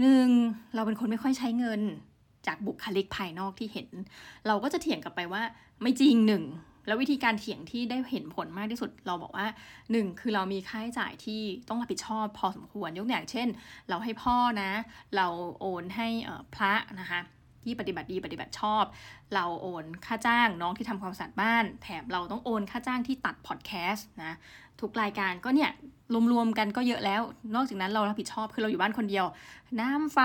หนึ่งเราเป็นคนไม่ค่อยใช้เงินจากบุคลิกภายนอกที่เห็น เราก็จะเถียงกลับไปว่าไม่จริงหนึ่ง แล้ววิธีการเถียงที่ได้เห็นผลมากที่สุด เราบอกว่าหนึ่งคือเรามีค่าใช้จ่ายที่ต้องรับผิดชอบพอสมควรยกตัวอย่างเช่น เราให้พ่อนะ เราโอนให้พระนะคะที่ปฏิบัติดีปฏิบัติชอบ เราโอนค่าจ้างน้องที่ทำความสะอาดบ้าน แถมเราต้องโอนค่าจ้างที่ตัดพอดแคสต์นะทุกรายการก็เนี่ยรวมๆกันก็เยอะแล้ว นอกจากนั้นเรารับผิดชอบคือเราอยู่บ้านคนเดียว น้ำไฟ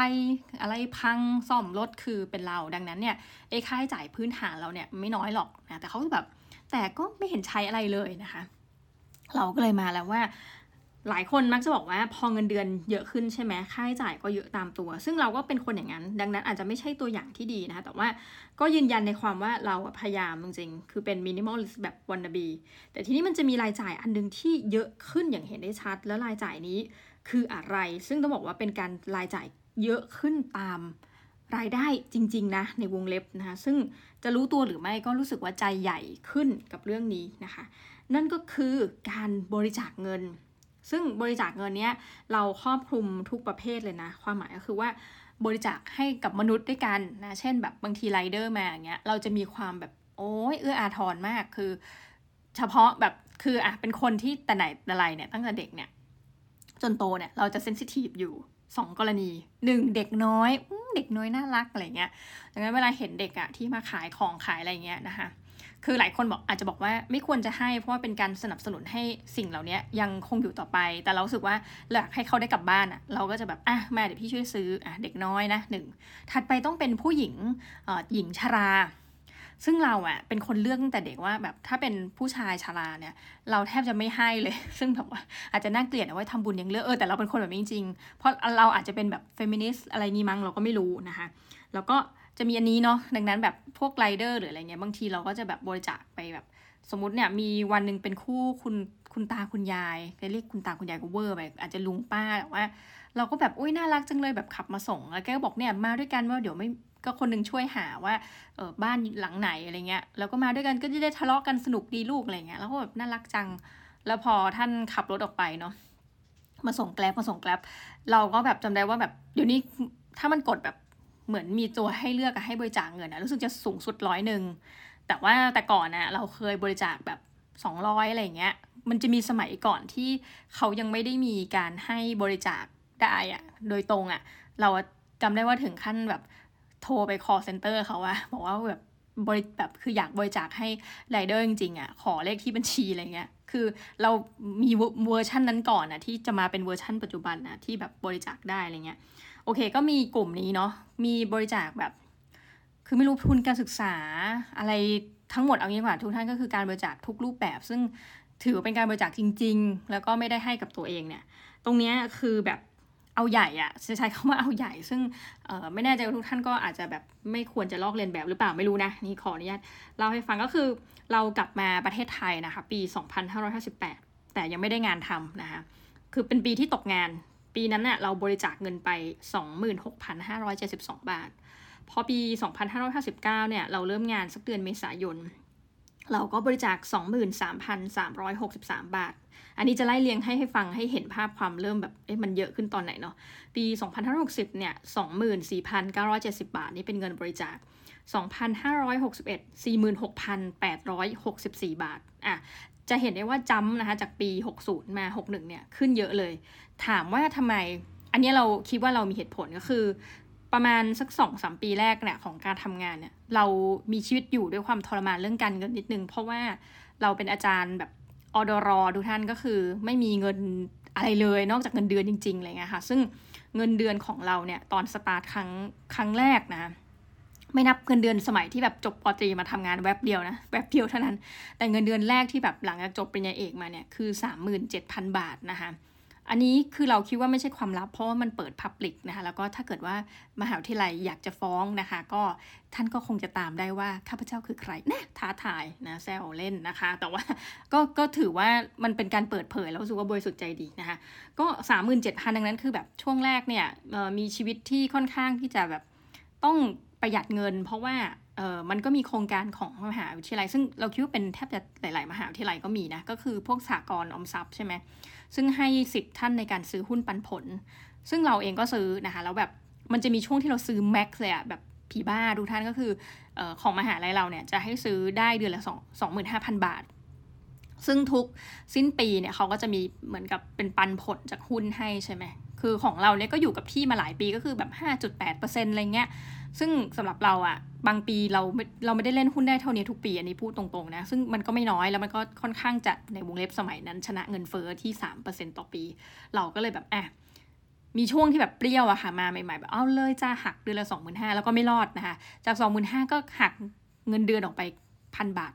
อะไรพังซ่อมรถคือเป็นเราดังนั้นเนี่ยไอ้ค่าใช้จ่ายพื้นฐานเราเนี่ยไม่น้อยหรอกนะแต่เขาแบบ แต่ก็ไม่เห็นใช้อะไรเลยนะคะ เราก็เลยมาแล้วว่า หลายคนมักจะบอกว่าพอเงินเดือนเยอะขึ้นใช่ไหมค่าใช้จ่ายก็เยอะตามตัว ซึ่งเราก็เป็นคนอย่างนั้น ดังนั้นอาจจะไม่ใช่ตัวอย่างที่ดีนะคะแต่ว่าก็ยืนยันในความว่าเราพยายามจริงๆ คือเป็นมินิมอลแบบวันนบีแต่ทีนี้มันจะมีรายจ่ายอันนึงที่เยอะขึ้นอย่างเห็นได้ชัด แล้วรายจ่ายนี้คืออะไร ซึ่งต้องบอกว่าเป็นการรายจ่ายเยอะขึ้นตามรายได้จริง ๆ นะ ในวงเล็บนะคะซึ่ง จะรู้ตัวหรือไม่ก็รู้สึกว่าใจใหญ่ขึ้นกับเรื่องนี้นะคะ นั่นก็คือการบริจาคเงิน ซึ่งบริจาคเงินเนี้ยเราครอบคลุมทุกประเภทเลยนะ ความหมายก็คือว่าบริจาคให้กับมนุษย์ด้วยกันนะ เช่นแบบบางทีไรเดอร์มาอย่างเงี้ย เราจะมีความแบบโอ้ยเอื้ออาทรมากคือ เฉพาะแบบคืออะเป็นคนที่แต่ไหนแต่ไรเนี่ยตั้งแต่เด็กเนี่ยจนโตเนี่ยเราจะเซนซิทีฟอยู่ สองกรณีหนึ่งเด็กน้อยเด็กน้อยน่ารักอะไรเงี้ยดังนั้นเวลาเห็นเด็กอะที่มาขายของขายอะไรเงี้ยนะคะคือหลายคนบอกอาจจะบอกว่าไม่ควรจะให้เพราะว่าเป็นการสนับสนุนให้สิ่งเหล่านี้ยังคงอยู่ต่อไป แต่เราสึกว่าอยากให้เขาได้กลับบ้านอะ่ะเราก็จะแบบอะแม่เดี๋ยวพี่ช่วยซื้ออะเด็กน้อยนะหนึ่งถัดไปต้องเป็นผู้หญิงหญิงชรา ซึ่งเราอะเป็นคนเลือกตั้งแต่เด็กว่าแบบถ้าเป็นผู้ชายชราเนี่ย เราแทบจะไม่ให้เลย ซึ่งแบบว่าอาจจะน่าเกลียดเอาไว้ทำบุญยังเลือกเออแต่เราเป็นคนแบบนี้จริงๆเพราะเราอาจจะเป็นแบบเฟมินิสต์อะไรนี้มั้งเราก็ไม่รู้นะคะแล้วก็จะมีอันนี้เนาะดังนั้นแบบพวกไรเดอร์หรืออะไรเงี้ยบางทีเราก็จะแบบบริจาคไปแบบ สมมติเนี่ยมีวันหนึ่งเป็นคู่คุณคุณตาคุณยายเรียกคุณตาคุณยายก็เวอร์ไปอาจจะลุงป้าแต่ว่า เราก็แบบอุ้ยน่ารักจังเลยแบบขับมาส่งแล้วแกก็บอกเนี่ยมาด้วยกันว่าเดี๋ยวไม่ ก็คนนึงช่วยหาว่าเออบ้านหลังไหนอะไรเงี้ยแล้วก็มาด้วยกันก็จะได้ทะเลาะกันสนุกดีลูกอะไรเงี้ยแล้วก็แบบน่ารักจัง แล้วพอท่านขับรถออกไปเนาะมาส่งแกลบมาส่งแกลบเราก็แบบจำได้ว่าแบบเดี๋ยวนี้ถ้ามันกดแบบเหมือนมีตัวให้เลือกให้บริจาคเงินนะรู้สึกจะสูงสุดร้อยหนึ่งแต่ว่าแต่ก่อนนะเราเคยบริจาคแบบสองร้อยอะไรเงี้ย มันจะมีสมัยก่อนที่เขายังไม่ได้มีการให้บริจาคได้อะโดยตรงอะเราจำได้ว่าถึงขั้นแบบ โทรไป call center เขาว่าบอกว่าแบบบริแบบคืออยากบริจาคให้ไรเดอร์จริงๆอะขอเลขที่บัญชีอะไรเงี้ยคือเรามีเวอร์ชันนั้นก่อนนะที่จะมาเป็นเวอร์ชันปัจจุบันนะที่แบบบริจาคได้อะไรเงี้ยโอเค ก็มีกลุ่มนี้เนาะมีบริจาคแบบ คือไม่รู้ทุนการศึกษาอะไรทั้งหมดเอางี้กว่าทุกท่านก็คือการบริจาคทุกรูปแบบ ซึ่งถือเป็นการบริจาคจริง ๆ แล้วก็ไม่ได้ให้กับตัวเองเนี่ย ตรงนี้คือแบบ เอาใหญ่อะใช้คำว่าเอาใหญ่ ซึ่งไม่แน่ใจว่าทุกท่านก็อาจจะแบบไม่ควรจะลอกเลียนแบบหรือเปล่าไม่รู้นะ นี่ขออนุญาตเล่าให้ฟังก็คือเรากลับมาประเทศไทยนะคะ ปี 2558 แต่ยังไม่ได้งานทำนะคะ คือเป็นปีที่ตกงาน ปีนั้นเนี่ยเราบริจาคเงินไป 26,572 บาท พอปี 2559 เนี่ย เราเริ่มงานสักเดือนเมษายน เราก็บริจาค 23,363 บาท อันนี้จะไล่เรียงให้ให้ฟังให้เห็นภาพความเริ่มแบบ เอ๊ะ มันเยอะขึ้นตอนไหนเนาะ ปี 2560 เนี่ย 24,970 บาท นี่เป็นเงินบริจาค 2,561 46,864 บาท อะ จะเห็นได้ว่าจำนะคะ จากปี 60 มา 61 เนี่ย ขึ้นเยอะเลย ถามว่าทำไม อันนี้เราคิดว่าเรามีเหตุผลก็คือ ประมาณสักสองสามปีแรกเนี่ยของการทำงานเนี่ย เรามีชีวิตอยู่ด้วยความทรมานเรื่องการเงินนิดนึง เพราะว่าเราเป็นอาจารย์แบบอดรอทุกท่านก็คือไม่มีเงินอะไรเลยนอกจากเงินเดือนจริงๆอะไรเงี้ยค่ะ ซึ่งเงินเดือนของเราเนี่ยตอนสตาร์ทครั้งครั้งแรกนะ ไม่นับเงินเดือนสมัยที่แบบจบปตรีมาทำงานแวบเดียวนะแวบเดียวเท่านั้น แต่เงินเดือนแรกที่แบบหลังจากจบปริญญาเอกมาเนี่ยคือสามหมื่นเจ็ดพันบาทนะคะ อันนี้คือเราคิดว่าไม่ใช่ความลับ เพราะว่ามันเปิดพับลิกนะคะแล้วก็ถ้าเกิดว่ามหาวิทยาลัยอยากจะฟ้องนะคะ ก็ท่านก็คงจะตามได้ว่าข้าพเจ้าคือใครนะท้าทายนะแซวเล่นนะคะ แต่ว่าก็ก็ถือว่ามันเป็นการเปิดเผยแล้วรู้สึกว่าบริสุทธิ์ใจดีนะคะก็สามหมื่นเจ็ดพันดังนั้นคือแบบช่วงแรกเนี่ยมีชีวิตที่ค่อนข้างที่จะแบบต้องประหยัดเงิน เพราะว่า เออมันก็มีโครงการของมหาวิทยาลัย ซึ่งเราคิดว่าเป็นแทบจะหลาย ๆ มหาวิทยาลัยก็มีนะ ก็คือพวกสากลออมทรัพย์ใช่ไหม ซึ่งให้สิทธิ์ท่านในการซื้อหุ้นปันผล ซึ่งเราเองก็ซื้อนะคะ แล้วแบบมันจะมีช่วงที่เราซื้อแม็กซ์เลยอะแบบผีบ้าทุกท่านก็คืออของมหาลัยเราเนี่ยจะให้ซื้อได้เดือนละสองสองหมื่นห้าพันบาท ซึ่งทุกสิ้นปีเนี่ยเขาก็จะมีเหมือนกับเป็นปันผลจากหุ้นให้ใช่ไหมคือของเราเนี่ยก็อยู่กับที่มาหลายปีก็คือแบบ 5.8%อะไรเงี้ย ซึ่งสำหรับเราอะ บางปีเราเราไม่ได้เล่นหุ้นได้เท่านี้ทุกปี อันนี้พูดตรงๆนะ ซึ่งมันก็ไม่น้อยแล้วมันก็ค่อนข้างจะในวงเล็บสมัยนั้น ชนะเงินเฟอ้อที่ 3%ต่อปี เราก็เลยแบบอะมีช่วงที่แบบเปรี้ยวอะค่ะมาใหม่ๆแบบเอาเลยจ้าหักเดือนละสองหมื่นห้าแล้วก็ไม่รอดนะคะจากสองหมื่นห้าก็หักเงินเดือนออกไปพันบาท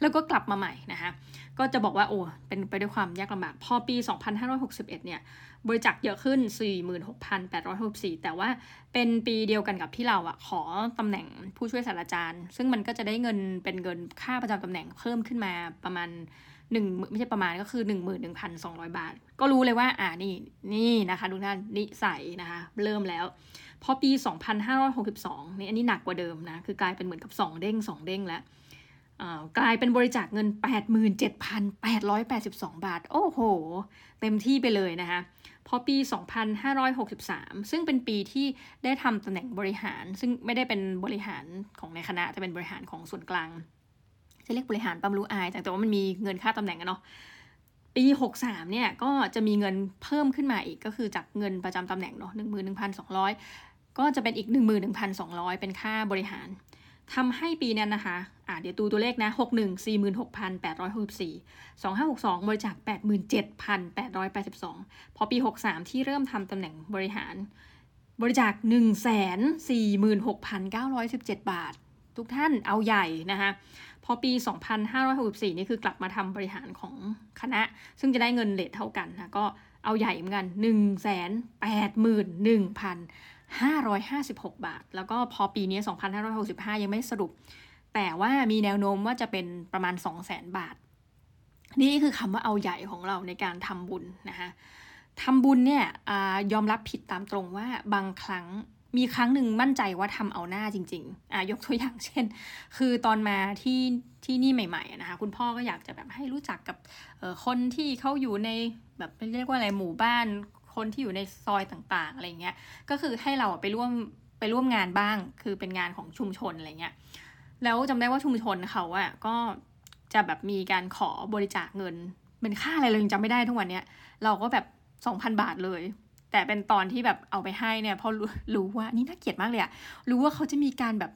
แล้วก็กลับมาใหม่นะคะก็จะบอกว่าโอ้เป็นไปด้วยความยากลำบาก พอปี 2561 เนี่ย บริจาคเยอะขึ้น 46,864 แต่ว่าเป็นปีเดียวกันกับที่เราอะขอตำแหน่งผู้ช่วยศาสตราจารย์ ซึ่งมันก็จะได้เงินเป็นเงินค่าประจำตำแหน่งเพิ่มขึ้นมาประมาณหนึ่งไม่ใช่ประมาณก็คือหนึ่งหมื่นหนึ่งพันสองร้อยบาท ก็รู้เลยว่า อ่านี่นี่นะคะทุกท่านนิสัยนะคะ เริ่มแล้วพอปี 2562นี่อันนี้หนักกว่าเดิมนะ คือกลายเป็นเหมือนกับ 2 เด้ง 2 เด้งแล้วกลายเป็นบริจาคเงิน 87,882 บาท โอ้โห เต็มที่ไปเลยนะคะ พอปี 2563 ซึ่งเป็นปีที่ได้ทำตำแหน่งบริหาร ซึ่งไม่ได้เป็นบริหารของในคณะจะเป็นบริหารของส่วนกลาง จะเรียกบริหารปั๊มรู้อายแต่ว่ามันมีเงินค่าตำแหน่งกันเนาะปี 63 เนี่ยก็จะมีเงินเพิ่มขึ้นมาอีกก็คือจากเงินประจำตำแหน่งเนาะ11,200ก็จะเป็นอีก 11,200 เป็นค่าบริหาร ทำให้ปีนั้นนะคะอ่าเดี๋ยวตูตัวเลขนะ 61 46,864 2562 บริจาค87,882 พอปี 63 ที่เริ่มทำตำแหน่งบริหาร บริจาค 146,917 บาท ทุกท่านเอาใหญ่นะคะพอปี 2564 นี่คือกลับมาทำบริหารของคณะ ซึ่งจะได้เงินเลทเท่ากันนะก็เอาใหญ่เหมือนกัน 1 8 1 0 0 0 556 บาท แล้วก็พอปีนี้ 2565 ยังไม่สรุป แต่ว่ามีแนวโน้มว่าจะเป็นประมาณ 200,000 บาท นี่คือคำว่าเอาใหญ่ของเราในการทำบุญนะคะทำบุญเนี่ยอยอมรับผิดตามตรงว่าบางครั้งมีครั้งหนึ่งมั่นใจว่าทำเอาหน้าจริงๆอะยกตัวอย่างเช่น คือตอนมาที่ที่นี่ใหม่ๆนะคะคุณพ่อก็อยากจะแบบให้รู้จักกับคนที่เขาอยู่ในแบบเรียกว่าอะไรหมู่บ้าน คนที่อยู่ในซอยต่างๆอะไรเงี้ยก็คือให้เราไปร่วมไปร่วมงานบ้าง คือเป็นงานของชุมชนอะไรเงี้ยแล้วจำได้ว่าชุมชนเขาอะก็จะแบบมีการขอบริจาคเงินเป็นค่าอะไรเลยจำไม่ได้ทุกวันเนี้ยเราก็แบบสองพันบาทเลย แต่เป็นตอนที่แบบเอาไปให้เนี่ยพอรู้ว่านี่น่าเกลียดมากเลยอะรู้ว่าเขาจะมีการแบบ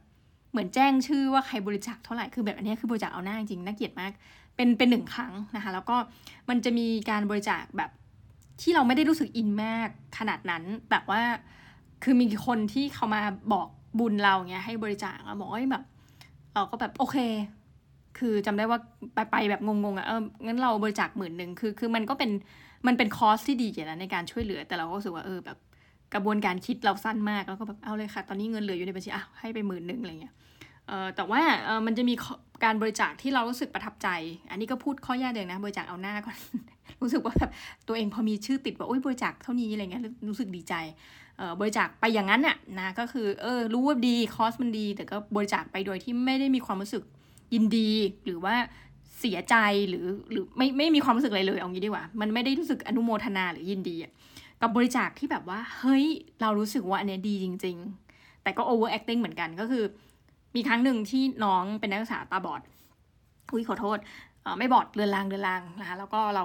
เหมือนแจ้งชื่อว่าใครบริจาคเท่าไหร่คือแบบอันนี้คือบริจาคเอาหน้าจริงน่าเกลียดมาก เป็นเป็นหนึ่งครั้งนะคะ แล้วก็มันจะมีการบริจาคแบบ ที่เราไม่ได้รู้สึกอินมากขนาดนั้น แต่ว่าคือมีคนที่เขามาบอกบุญเราเงี้ยให้บริจาคบอกว่าแบบ เราก็แบบโอเค คือจำได้ว่าไปไปแบบงงๆอะ่ะเอองั้นเราบริจาคหมื่นหนึ่งคือ คือมันก็เป็นมันเป็นคอสที่ดีอย่างนั้นในการช่วยเหลือ แต่เราก็รู้สึกว่าเออแบบกระบวนการคิดเราสั้นมากแล้วก็แบบเอาเลยค่ะ ตอนนี้เงินเหลืออยู่ในบัญชีอะให้ไปหมื่นหนึ่งอะไรเงี้ย แต่ว่าเออมันจะมีการบริจาคที่เรารู้สึกประทับใจ อันนี้ก็พูดข้อยากเดิมนะ บริจาคเอาหน้าก่อน รู้สึกว่าแบบตัวเองพอมีชื่อติดว่าโอ้ยบริจาคเท่านี้อะไรเงี้ยรู้สึกดีใจเออบริจาคไปอย่างนั้นน่ะนะก็คือเออรู้ว่าดีคอสมันดี แต่ก็บริจาคไปโดยที่ไม่ได้มีความรู้สึกยินดี หรือว่าเสียใจหรือหรือไม่ไม่มีความรู้สึกอะไรเลยเอางี้ดีกว่า มันไม่ได้รู้สึกอนุโมทนาหรือยินดีกับบริจาคที่แบบว่าเฮ้ยเรารู้สึกว่าอันนี้ดีจริง ๆ แต่ก็ over acting เหมือนกันก็คือ มีครั้งหนึ่งที่น้องเป็นนักศึกษาตาบอด อุ้ยขอโทษ ไม่บอดเรือนรางเรือนรางนะคะแล้วก็เรา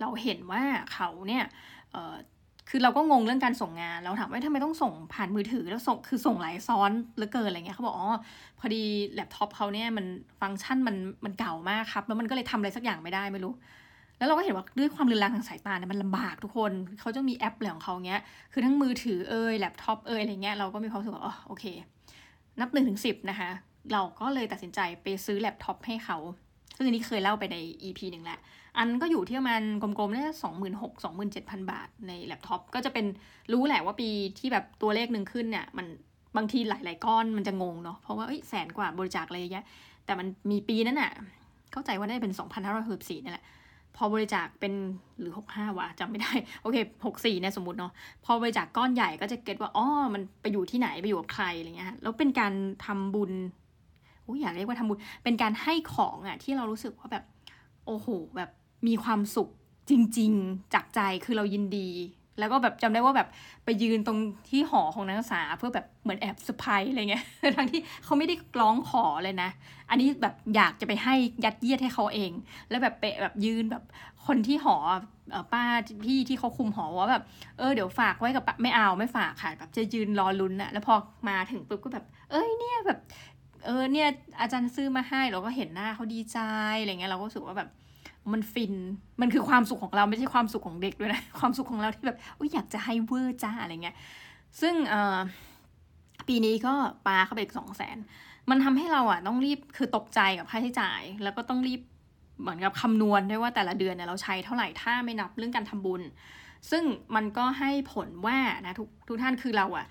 เราเห็นว่าเขาเนี่ยคือเราก็งงเรื่องการส่งงาน เราถามว่าทำไมต้องส่งผ่านมือถือแล้วส่งคือส่งหลายซ้อนเหลือเกินอะไรเงี้ยเขาบอกอ๋อพอดีแล็ปท็อปเขาเนี่ยมันฟังก์ชันมันมันเก่ามากครับ แล้วมันก็เลยทำอะไรสักอย่างไม่ได้ไม่รู้ แล้วเราก็เห็นว่าด้วยความเลือนรางทางสายตาเนี่ยมันลำบากทุกคนเขาจะมีแอปอะไรของเขาเงี้ยคือทั้งมือถือเอ่ยแล็ปท็อปเอ่ยอะไรเงี้ยเราก็มีความรู้สึกว่าอ๋อโอเค นับหนึ่งถึงสิบนะคะ เราก็เลยตัดสินใจไปซื้อแล็ปท็อปให้เขา ซึ่งอันนี้เคยเล่าไปใน EP หนึ่งแหละอันก็อยู่ที่ประมาณกลมๆน่าจะสองหมื่นหกสองหมื่นเจ็ดพันบาทในแล็ปท็อปก็จะเป็นรู้แหละว่าปีที่แบบตัวเลขหนึ่งขึ้นเนี่ย มันบางทีหลาย ๆ ก้อนมันจะงงเนาะเพราะว่าแสนกว่าบริจาคอะไรเงี้ยแต่มันมีปีนั้นอะเข้าใจว่าได้เป็นสองพันห้าร้อยหกสี่นี่แหละ พอบริจาคเป็นหรือหกห้าวะจำไม่ได้ โอเคหกสี่เนี่ยสมมติเนาะพอบริจาคก้อนใหญ่ก็จะเก็ตว่าอ๋อมันไปอยู่ที่ไหนไปอยู่กับใครอะไรเงี้ยแล้วเป็นการทำบุญอยากเรียกว่าทำบุญเป็นการให้ของอะที่เรารู้สึกว่าแบบ โอ้โหแบบมีความสุขจริง ๆ จากใจคือเรายินดี แล้วก็แบบจำได้ว่าแบบไปยืนตรงที่หอของนักศึกษาเพื่อแบบเหมือนแอบสปายอะไรเงี้ยทั้งที่เขาไม่ได้ร้องขอเลยนะ อันนี้แบบอยากจะไปให้ยัดเยียดให้เขาเอง แล้วแบบไปแบบยืนแบบคนที่หอป้าพี่ที่เขาคุมหอว่าแบบเออเดี๋ยวฝากไว้กับไม่เอาไม่ฝากค่ะแบบจะยืนรอลุ้นอะแล้วพอมาถึงปุ๊บก็แบบ เอ้ยเนี่ยแบบเออเนี่ยอาจารย์ซื้อมาให้เราก็เห็นหน้าเขาดีใจอะไรเงี้ยเราก็รู้สึกว่าแบบ มันฟิน มันคือความสุขของเราไม่ใช่ความสุขของเด็กด้วยนะ ความสุขของเราที่แบบอยากจะให้เวอร์จ้าอะไรเงี้ย ซึ่งปีนี้ก็ปาเข้าไปอีกสองแสน มันทำให้เราอะต้องรีบคือตกใจกับค่าใช้จ่าย แล้วก็ต้องรีบเหมือนกับคำนวณด้วยว่าแต่ละเดือนเนี่ยเราใช้เท่าไหร่ ถ้าไม่นับเรื่องการทำบุญ ซึ่งมันก็ให้ผลว่านะทุกทุกท่านคือเราอะ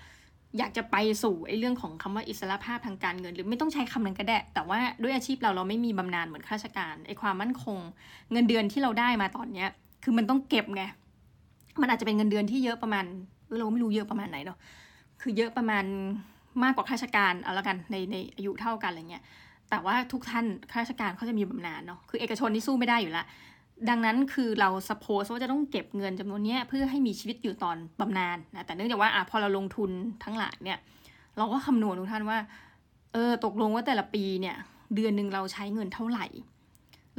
อยากจะไปสู่ไอ้เรื่องของคำว่าอิสระภาพทางการเงิน หรือไม่ต้องใช้คำนั้นก็ได้ แต่ว่าด้วยอาชีพเราเราไม่มีบำนาญเหมือนข้าราชการไอ้ความมั่นคง เงินเดือนที่เราได้มาตอนเนี้ย คือมันต้องเก็บไงมันอาจจะเป็นเงินเดือนที่เยอะประมาณเราไม่รู้เยอะประมาณไหนเนาะคือเยอะประมาณมากกว่าข้าราชการเอาละกันในในอายุเท่ากันอะไรเงี้ยแต่ว่าทุกท่านข้าราชการเขาจะมีบำนาญเนาะคือเอกชนที่สู้ไม่ได้อยู่ละ ดังนั้นคือเราสปอสว่าจะต้องเก็บเงินจำนวนนี้เพื่อให้มีชีวิตอยู่ตอนบำนาญนะแต่เนื่องจากว่าอพอเราลงทุนทั้งหลายเนี่ย เราก็คำนวณทุกท่านว่า เออตกลงว่าแต่ละปีเนี่ย เดือนหนึ่งเราใช้เงินเท่าไหร่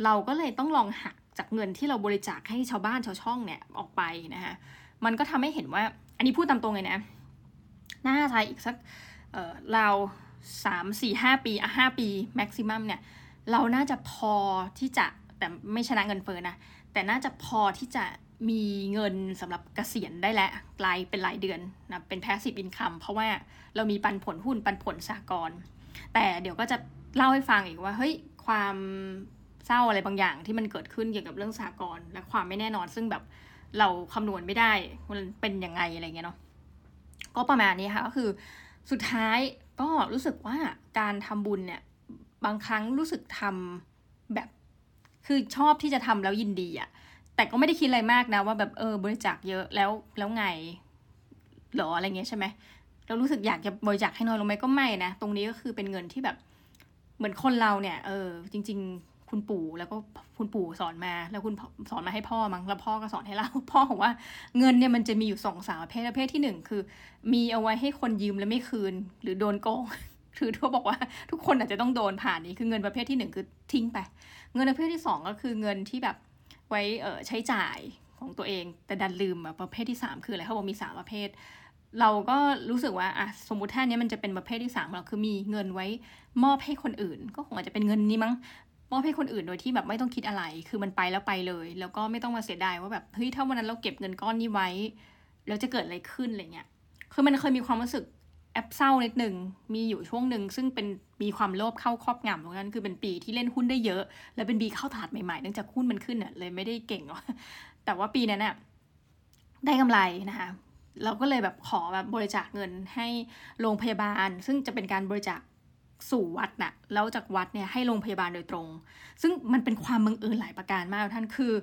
เราก็เลยต้องลองหักจากเงินที่เราบริจาคให้ชาวบ้านชาวช่องเนี่ยออกไปนะคะมันก็ทำให้เห็นว่า อันนี้พูดตามตรงเลยนะน่าจะอีกสักเออเราสามสี่ห้าปีอะห้าปี maximum เนี่ย เราน่าจะพอที่จะ แต่ไม่ชนะเงินเฟ้อนะ แต่น่าจะพอที่จะมีเงินสำหรับเกษียณได้แล้วรายเป็นรายเดือนนะเป็น passive income เพราะว่าเรามีปันผลหุ้นปันผลสากลแต่เดี๋ยวก็จะเล่าให้ฟังอีกว่าเฮ้ยความเศร้าอะไรบางอย่างที่มันเกิดขึ้นเกี่ยวกับเรื่องสากลและความไม่แน่นอน ซึ่งแบบเราคำนวณไม่ได้มันเป็นยังไงอะไรเงี้ยเนาะก็ประมาณนี้ค่ะก็คือสุดท้ายก็รู้สึกว่าการทำบุญเนี่ยบางครั้งรู้สึกทำ คือชอบที่จะทำแล้วยินดีอะแต่ก็ไม่ได้คิดอะไรมากนะว่าแบบเออบริจาคเยอะแล้วแล้วไงหรออะไรเงี้ยใช่ไหมเรารู้สึกอยากจะบริจาคให้น้อยลงไหมก็ไม่นะตรงนี้ก็คือเป็นเงินที่แบบเหมือนคนเราเนี่ย เออ จริง ๆ คุณปู่แล้วก็คุณปู่สอนมา แล้วคุณสอนมาให้พ่อมั้งแล้วพ่อก็สอนให้เราพ่อบอกว่าเงินเนี่ยมันจะมีอยู่สองสามประเภทประเภทที่หนึ่งคือ มีเอาไว้ให้คนยืมแล้วไม่คืน หรือโดนโกง คือทั่วบอกว่าทุกคนอาจจะต้องโดนผ่านนี้คือเงินประเภทที่หนึ่งคือทิ้งไป เงินประเภทที่สองก็คือเงินที่แบบไว้เออใช้จ่ายของตัวเอง แต่ดันลืมแบบประเภทที่สามคืออะไรเขาบอกมีสามประเภท เราก็รู้สึกว่าอะสมมุติแท่นี้มันจะเป็นประเภทที่สามเราคือมีเงินไว้มอบให้คนอื่น ก็คงอาจจะเป็นเงินนี้มั้งมอบให้คนอื่นโดยที่แบบไม่ต้องคิดอะไร คือมันไปแล้วไปเลย แล้วก็ไม่ต้องมาเสียดายว่าแบบเฮ้ยถ้าวันนั้นเราเก็บเงินก้อนนี้ไว้แล้วจะเกิดอะไรขึ้นอะไรเงี้ยคือมันเคยมีความรู้สึก แอปเศร้านิดหนึ่งมีอยู่ช่วงหนึ่งซึ่งเป็นมีความโลภเข้าครอบงำตรงนั้น คือเป็นปีที่เล่นหุ้นได้เยอะ แล้วเป็นปีเข้าตลาดใหม่ๆเนื่องจากหุ้นมันขึ้นเน่ะเลยไม่ได้เก่งหรอกแต่ว่าปีนั้นน่ะได้กำไรนะคะเราก็เลยแบบขอแบบบริจาคเงินให้โรงพยาบาล ซึ่งจะเป็นการบริจาคสู่วัดนะ่ะแล้วจากวัดเนี่ยให้โรงพยาบาลโดยตรง ซึ่งมันเป็นความบังเอิญหลายประการมากท่านคือ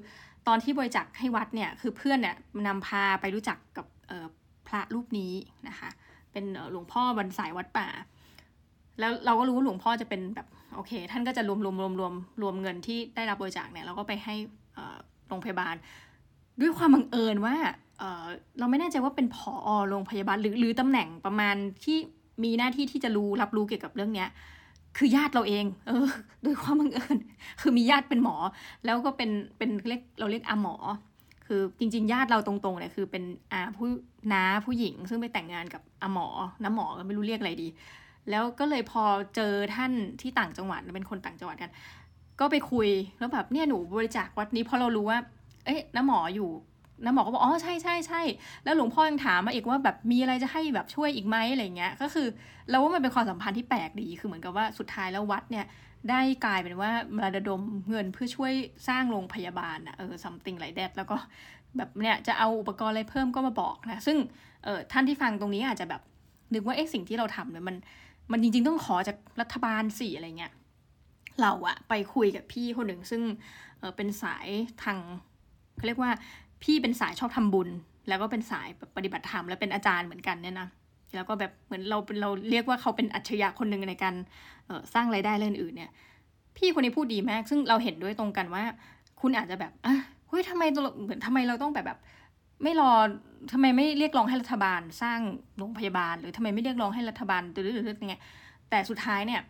ตอนที่บริจาคให้วัดเนี่ยคือเพื่อนเนี่ยนำพาไปรู้จักกับพระรูปนี้นะคะ เป็นหลวงพ่อบรรสายวัดป่า แล้วเราก็รู้ว่าหลวงพ่อจะเป็นแบบโอเค ท่านก็จะรวมรวมรวมรวมรวมเงินที่ได้รับบริจาคเนี่ยเราก็ไปให้โรงพยาบาล ด้วยความบังเอิญว่าเราไม่แน่ใจว่าเป็นผอโรงพยาบาลหรือหรือตำแหน่งประมาณที่มีหน้าที่ที่จะรู้รับรู้เกี่ยวกับเรื่องเนี้ยคือญาติเราเอง เออด้วยความบังเอิญ คือมีญาติเป็นหมอ แล้วก็เป็น เป็นเรียกเราเรียกอาหมอ คือจริง ๆ ญาติเราตรงๆเนี่ยคือเป็นอาผู้น้าผู้หญิง ซึ่งไปแต่งงานกับอาหมอน้าหมอก็ไม่รู้เรียกอะไรดี แล้วก็เลยพอเจอท่านที่ต่างจังหวัดเป็นคนต่างจังหวัดกัน ก็ไปคุยแล้วแบบเนี่ยหนูบริจาควัดนี้เพราะเรารู้ว่า เอ๊ะน้าหมออยู่น้าหมอก็บอกอ๋อใช่ใช่ใช่แล้วหลวงพ่อยังถามมาอีกว่าแบบมีอะไรจะให้แบบช่วยอีกไหมอะไรเงี้ย ก็คือเราว่ามันเป็นความสัมพันธ์ที่แปลกดีคือเหมือนกับว่าสุดท้ายแล้ววัดเนี่ย ได้กลายเป็นว่าระดมเงินเพื่อช่วยสร้างโรงพยาบาลอะเออ something like that แล้วก็แบบเนี่ยจะเอาอุปกรณ์อะไรเพิ่มก็มาบอกนะ ซึ่งเออท่านที่ฟังตรงนี้อาจจะแบบนึกว่าเอ๊ะสิ่งที่เราทำเนี่ยมันมันจริงๆต้องขอจากรัฐบาลสี่อะไรเงี้ยเราอะไปคุยกับพี่คนหนึ่งซึ่งเออเป็นสายทางเขาเรียกว่าพี่เป็นสายชอบทำบุญ แล้วก็เป็นสายปฏิบัติธรรมและเป็นอาจารย์เหมือนกันเนี่ยนะ แล้วก็แบบเหมือนเราเราเรียกว่าเขาเป็นอัจฉริยะคนหนึ่งในการสร้างไรายได้เรื่องอื่นเนี่ย พี่คนนี้พูดดีมาก ซึ่งเราเห็นด้วยตรงกันว่า คุณอาจจะแบบอะเฮ้ยทำไมเหมือนทำไมเราต้องแบบแบบ ไม่รอทำไมไม่เรียกร้องให้รัฐบาลสร้างโรงพยาบาล หรือทำไมไม่เรียกร้องให้รัฐบาลหรือหรือยังไงแต่สุดท้ายเนี่ย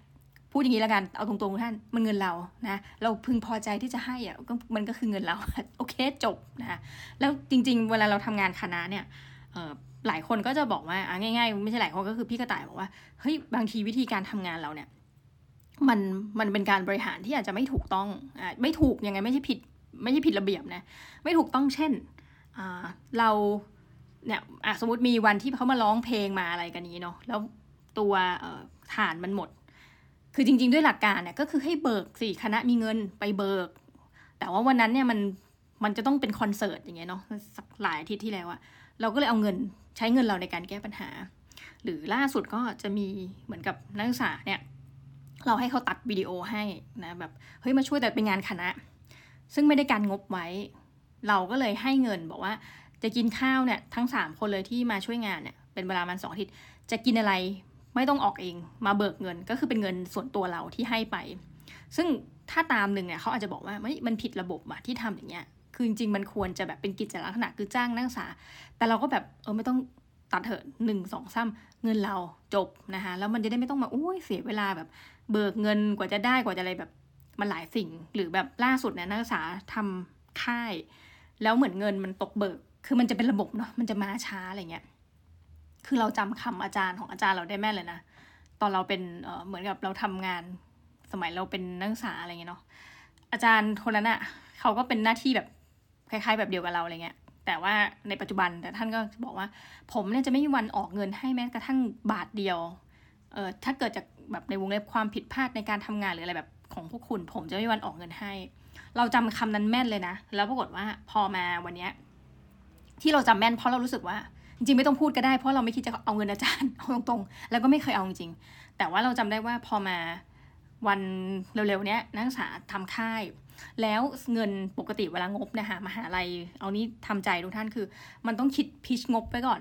พูดอย่างนี้แล้วกันเอาตรงๆท่านมันเงินเรานะเราพึงพอใจที่จะให้อะก็มันก็คือเงินเราโอเคจบนะแล้วจริง ๆ เวลาเราทำงานคณะเนี่ย หลายคนก็จะบอกว่าอะง่ายๆ ไม่ใช่หลายคนก็คือพี่กระต่ายบอกว่าเฮ้ยบางทีวิธีการทำงานเราเนี่ยมันมันเป็นการบริหารที่อาจจะไม่ถูกต้องอ่าไม่ถูกยังไงไม่ใช่ผิดไม่ใช่ผิดระเบียบนะไม่ถูกต้องเช่นอ่าเราเนี่ยสมมติมีวันที่เขามาร้องเพลงมาอะไรกันนี้เนาะแล้วตัวฐานมันหมด คือจริง ๆ ด้วยหลักการเนี่ยก็คือให้เบิกสี่คณะมีเงินไปเบิก แต่ว่าวันนั้นเนี่ยมันมันจะต้องเป็นคอนเสิร์ตอย่างเงี้ยเนาะสักหลายอาทิตย์ที่แล้วอะเราก็เลยเอาเงิน ใช้เงินเราในการแก้ปัญหา หรือล่าสุดก็จะมีเหมือนกับนักศึกษาเนี่ยเราให้เขาตัดวิดีโอให้นะแบบเฮ้ยมาช่วยแต่เป็นงานคณะ ซึ่งไม่ได้การงบไว้ เราก็เลยให้เงินบอกว่าจะกินข้าวเนี่ยทั้งสามคนเลยที่มาช่วยงานเนี่ยเป็นเวลามันสองอาทิตย์จะกินอะไรไม่ต้องออกเองมาเบิกเงินก็คือเป็นเงินส่วนตัวเราที่ให้ไป ซึ่งถ้าตามหนึ่งเนี่ยเขาอาจจะบอกว่าไม่มันผิดระบบอะที่ทำอย่างเงี้ย คือจริงๆมันควรจะแบบเป็นกิจลักษณะคือจ้างนักศึกษา แต่เราก็แบบเออไม่ต้องตัดเถอะหนึ่งสองซ้ำเงินเราจบนะคะแล้วมันจะได้ไม่ต้องมาอุ้ยเสียเวลาแบบ เบิกเงินกว่าจะได้กว่าจะอะไรแบบมันหลายสิ่งหรือแบบล่าสุดเนี่ยนักศึกษาทำค่าย แล้วเหมือนเงินมันตกเบิก คือมันจะเป็นระบบเนาะมันจะมาช้าอะไรเงี้ยคือเราจำคำอาจารย์ของอาจารย์เราได้แม่เลยนะตอนเราเป็นเเหมือนกับเราทำงานสมัยเราเป็นนักศึกษาอะไรเงี้ยเนาะอาจารย์คนนั้นอะเขาก็เป็นหน้าที่แบบ คล้ายๆแบบเดียวกับเราอะไรเงี้ยแต่ว่าในปัจจุบันแต่ท่านก็บอกว่า ผมเนี่ยจะไม่มีวันออกเงินให้แม้กระทั่งบาทเดียวเออถ้าเกิดจากแบบในวงเล็บความผิดพลาดในการทำงานหรืออะไรแบบของพวกคุณ ผมจะไม่มีวันออกเงินให้ เราจำคำนั้นแม่นเลยนะ แล้วปรากฏว่าพอมาวันเนี้ยที่เราจำแม่นเพราะเรารู้สึกว่าจริงๆไม่ต้องพูดก็ได้เพราะเราไม่คิดจะเอาเงินอาจารย์เอาตรงๆ แล้วก็ไม่เคยเอาจริงแต่ว่าเราจำได้ว่าพอมา วันเร็วๆเนี้ยนักศึกษาทำค่าย แล้วเงินปกติเวลางบเนี่ยค่ะมหาลัย เอานี้ทำใจทุกท่านคือ มันต้องคิดพิชงบไว้ก่อน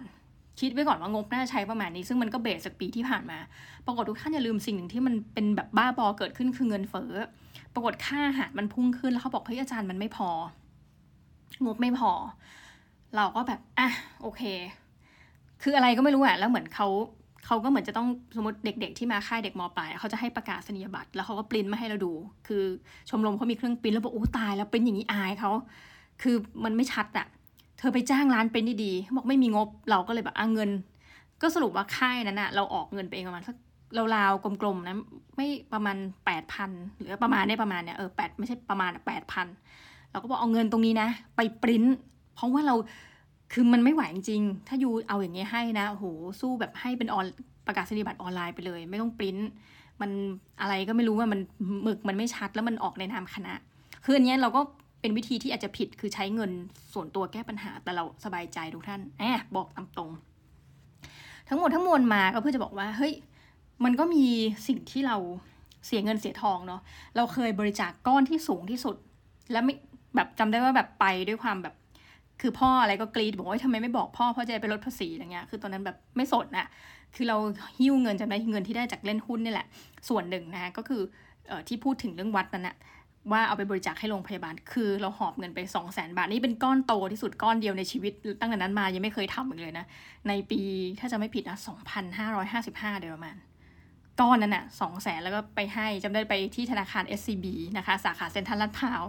คิดไว้ก่อนว่างบน่าจะใช้ประมาณนี้ ซึ่งมันก็เบสจากปีที่ผ่านมา ปรากฏทุกท่านอย่าลืมสิ่งหนึ่งที่มันเป็นแบบบ้าบอเกิดขึ้นคือเงินเฟ้อปรากฏค่าอาหารมันพุ่งขึ้นแล้วเขาบอกเฮ้ยอาจารย์มันไม่พอ งบไม่พอ เราก็แบบอะโอเค คืออะไรก็ไม่รู้อะแล้วเหมือนเขา เขาก็เหมือนจะต้องสมมติเด็ก ๆ ที่มาค่ายเด็กมปลายเขาจะให้ประกาศนียบัตร แล้วเขาก็ปริ้นมาให้เราดู คือชมรมเขามีเครื่องปริ้นแล้วบอกโอ้ตายแล้วเป็นอย่างนี้อายเขาคือมันไม่ชัดอะเธอไปจ้างร้านเป็นดีๆบอกไม่มีงบเราก็เลยแบบอะเงิน ก็สรุปว่าค่ายนั้นอะเราออกเงินไปเองประมาณสักราวๆกลมๆนะไม่ประมาณแปดพันหรือประมาณได้ประมาณเนี้ยเออแปดไม่ใช่ประมาณแปดพันเราก็บอกเอาเงินตรงนี้นะ ไปปริ้นเพราะว่าเรา คือมันไม่ไหวจริง ถ้ายูเอาอย่างเงี้ยให้นะโหสู้แบบให้เป็นออนประกาศนียบัตรออนไลน์ไปเลย ไม่ต้องปริ้นมันอะไรก็ไม่รู้ว่ามันหมึกมันไม่ชัดแล้วมันออกในนามคณะ คืออันนี้เราก็เป็นวิธีที่อาจจะผิดคือใช้เงินส่วนตัวแก้ปัญหาแต่เราสบายใจทุกท่านแอบบอกตามตรง ทั้งหมดทั้งมวลมาก็เพื่อจะบอกว่าเฮ้ยมันก็มีสิ่งที่เราเสียเงินเสียทองเนาะเราเคยบริจาคกก้อนที่สูงที่สุด แล้วไม่แบบจำได้ว่าแบบไปด้วยความแบบ คือพ่ออะไรก็กรีดบอกว่าทำไมไม่บอกพ่อพ่อจะไปลดภาษีอย่างเงี้ยคือตอนนั้นแบบไม่สนนะคือเราหิ้วเงินจำได้เงินที่ได้จากเล่นหุ้นนี่แหละ ส่วนหนึ่งนะก็คืออที่พูดถึงเรื่องวัดนั้นนะว่าเอาไปบริจาคให้โรงพยาบาล คือเราหอบเงินไป 2 0 0แสนบาท นี่เป็นก้อนโตที่สุดก้อนเดียวในชีวิต ตั้งแต่นั้นมายังไม่เคยทำอีกเลยนะ ในปีถ้าจะไม่ผิดนะ 2,555 เดือนประมาณ ก้อนนั้นอะสองแสนแล้วก็ไปให้จำได้ไปที่ธนาคาร SCB นะคะ สาขาเซ็นทรัลลาดพร้าว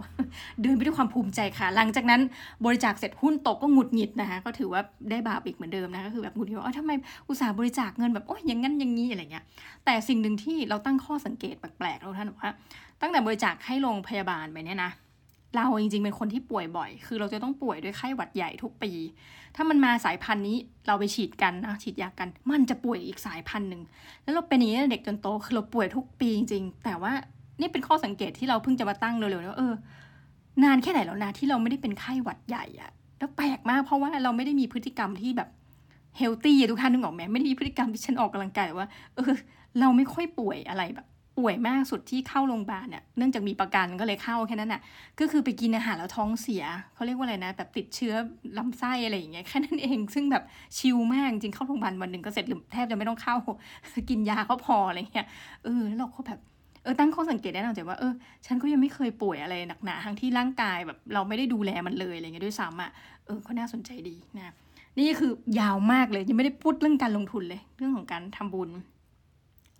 เดินไปด้วยความภูมิใจค่ะ หลังจากนั้นบริจาคเสร็จหุ้นตกก็หงุดหงิดนะคะ ก็ถือว่าได้บาปอีกเหมือนเดิมนะก็คือแบบหงุดหงิดว่าทำไมอุตส่าห์บริจาคเงินแบบโอ้ยอย่างงั้นอย่างนี้อะไรเงี้ยแต่สิ่งหนึ่งที่เราตั้งข้อสังเกตแปลกๆเราท่านบอกว่า ตั้งแต่บริจาคให้โรงพยาบาลไปเนี่ยนะ เราจริงๆเป็นคนที่ป่วยบ่อย คือเราจะต้องป่วยด้วยไข้หวัดใหญ่ทุกปี ถ้ามันมาสายพันธุ์นี้เราไปฉีดกันนะฉีดยากัน มันจะป่วยอีกสายพันธุ์หนึ่ง แล้วเราเป็นอย่างนี้เด็กจนโต คือเราป่วยทุกปีจริงๆ แต่ว่านี่เป็นข้อสังเกตที่เราเพิ่งจะมาตั้งเร็วๆว่าเออ นานแค่ไหนแล้วนะที่เราไม่ได้เป็นไข้หวัดใหญ่อะแล้วแปลกมากเพราะว่าเราไม่ได้มีพฤติกรรมที่แบบเฮลตี้ทุกท่านนึกออกไหมไม่ได้มีพฤติกรรมที่ฉันออกกำลังกายว่า เออ เราไม่ค่อยป่วยอะไรแบบ ป่วยมากสุดที่เข้าโรงพยาบาลเนี่ยเนื่องจากมีประกันก็เลยเข้าแค่นั้นน่ะ ก็คือไปกินอาหารแล้วท้องเสียเขาเรียกว่าอะไรนะ แบบติดเชื้อลำไส้อะไรอย่างเงี้ยแค่นั้นเอง ซึ่งแบบชิลมากจริงเข้าโรงพยาบาลวันหนึ่งก็เสร็จหรือแทบจะไม่ต้องเข้า กินยาก็พออะไรเงี้ยเออแล้วเราก็แบบเออตั้งข้อสังเกตได้หน่อยว่าเออฉันก็ยังไม่เคยป่วยอะไรหนักหนาทั้งที่ร่างกายแบบเราไม่ได้ดูแลมันเลยอะไรเงี้ยด้วยซ้ำอะเออก็น่าสนใจดีนะนี่คือยาวมากเลยยังไม่ได้พูดเรื่องการลงทุนเลย เรื่องของการทำบุญ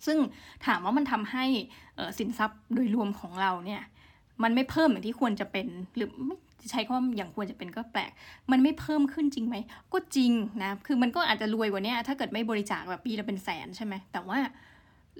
ซึ่งถามว่ามันทำให้สินทรัพย์โดยรวมของเราเนี่ยมันไม่เพิ่มอย่างที่ควรจะเป็นหรือไม่ใช้คำว่าอย่างควรจะเป็นก็แปลก มันไม่เพิ่มขึ้นจริงไหม ก็จริงนะ คือมันก็อาจจะรวยกว่านี้ถ้าเกิดไม่บริจาคแบบปีละเป็นแสนใช่ไหม แต่ว่า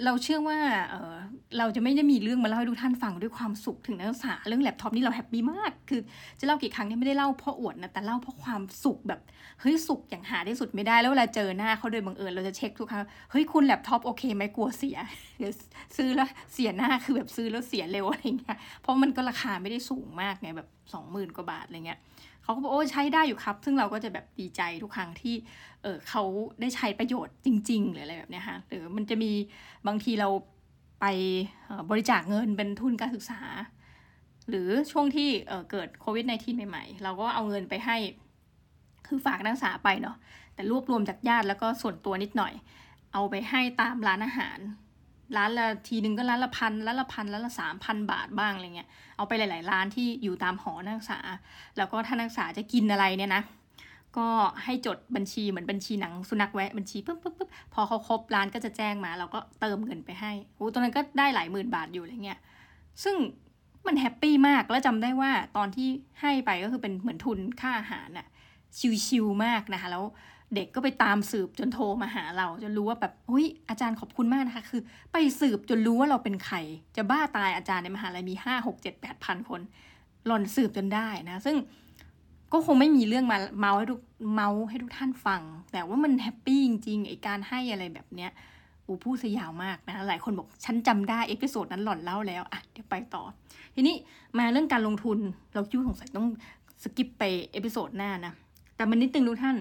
เราเชื่อว่าเออเราจะไม่ได้มีเรื่องมาเล่าให้ทุกท่านฟังด้วยความสุขถึงนักศึกษาเรื่องแล็ปท็อปนี่เรา happy มาก คือจะเล่ากี่ครั้งเนี่ยไม่ได้เล่าเพราะอวดนะแต่เล่าเพราะความสุขแบบเฮ้ยสุขอย่างหาที่สุดไม่ได้แล้วเวลาเจอหน้าเขาโดยบังเอิญเราจะเช็คทุกครั้งเฮ้ยคุณแล็ปท็อปโอเคไหมกลัวเสียเดี๋ยวซื้อแล้วเสียหน้าคือแบบซื้อแล้วเสียเร็วอะไรเงี้ยเพราะมันก็ราคาไม่ได้สูงมากไงแบบสองหมื่นกว่าบาทอะไรเงี้ย เขาก็บอกโอ้ใช้ได้อยู่ครับ ซึ่งเราก็จะแบบดีใจทุกครั้งที่เออเขาได้ใช้ประโยชน์จริง ๆ หรืออะไรแบบนี้ยฮะหรือมันจะมีบางทีเราไปบริจาคเงินเป็นทุนการศึกษา หรือช่วงที่เกิดโควิด -19 ใหม่ๆ เราก็เอาเงินไปให้คือฝากนักศึกษาไปเนาะแต่รวบรวมจากญาติแล้วก็ส่วนตัวนิดหน่อย เอาไปให้ตามร้านอาหาร ร้านละทีหนึ่งก็ร้านละพันร้านละพันร้านละสามพันบาทบ้างอะไรเงี้ยเอาไปหลาย ๆ ร้านที่อยู่ตามหอนักศึกษา แล้วก็ถ้านักศึกษาจะกินอะไรเนี่ยนะก็ให้จดบัญชีเหมือนบัญชีหนังสุนัขแวะบัญชีปุ๊บปุ๊บปุ๊บพอเขาครบร้านก็จะแจ้งมา เราก็เติมเงินไปให้โอ้ตอนนั้นก็ได้หลายหมื่นบาทอยู่อะไรเงี้ยซึ่งมันแฮปปี้มากแล้วจำได้ว่าตอนที่ให้ไปก็คือเป็นเหมือนทุนค่าอาหารอะชิวๆมากนะคะแล้ว เด็กก็ไปตามสืบจนโทรมาหาเรา จนรู้ว่าแบบเฮ้ยอาจารย์ขอบคุณมากนะคะคือ ไปสืบจนรู้ว่าเราเป็นใคร จะบ้าตายอาจารย์ในมหาลัยมีห้าหกเจ็ดแปดพันคน หล่อนสืบจนได้นะ ซึ่งก็คงไม่มีเรื่องมาเมาท์ให้ทุกเมาท์ให้ทุกท่านฟัง แต่ว่ามัน happy จริงๆไอการให้อะไรแบบเนี้ยอูพูดซะยาวมากนะหลายคนบอกฉันจำได้ episode นั้นหล่อนเล่าแล้วอะเดี๋ยวไปต่อ ทีนี้มาเรื่องการลงทุนเราคิดสงสัยต้อง skip ไป episode หน้านะแต่มันนิดนึงทุกท่าน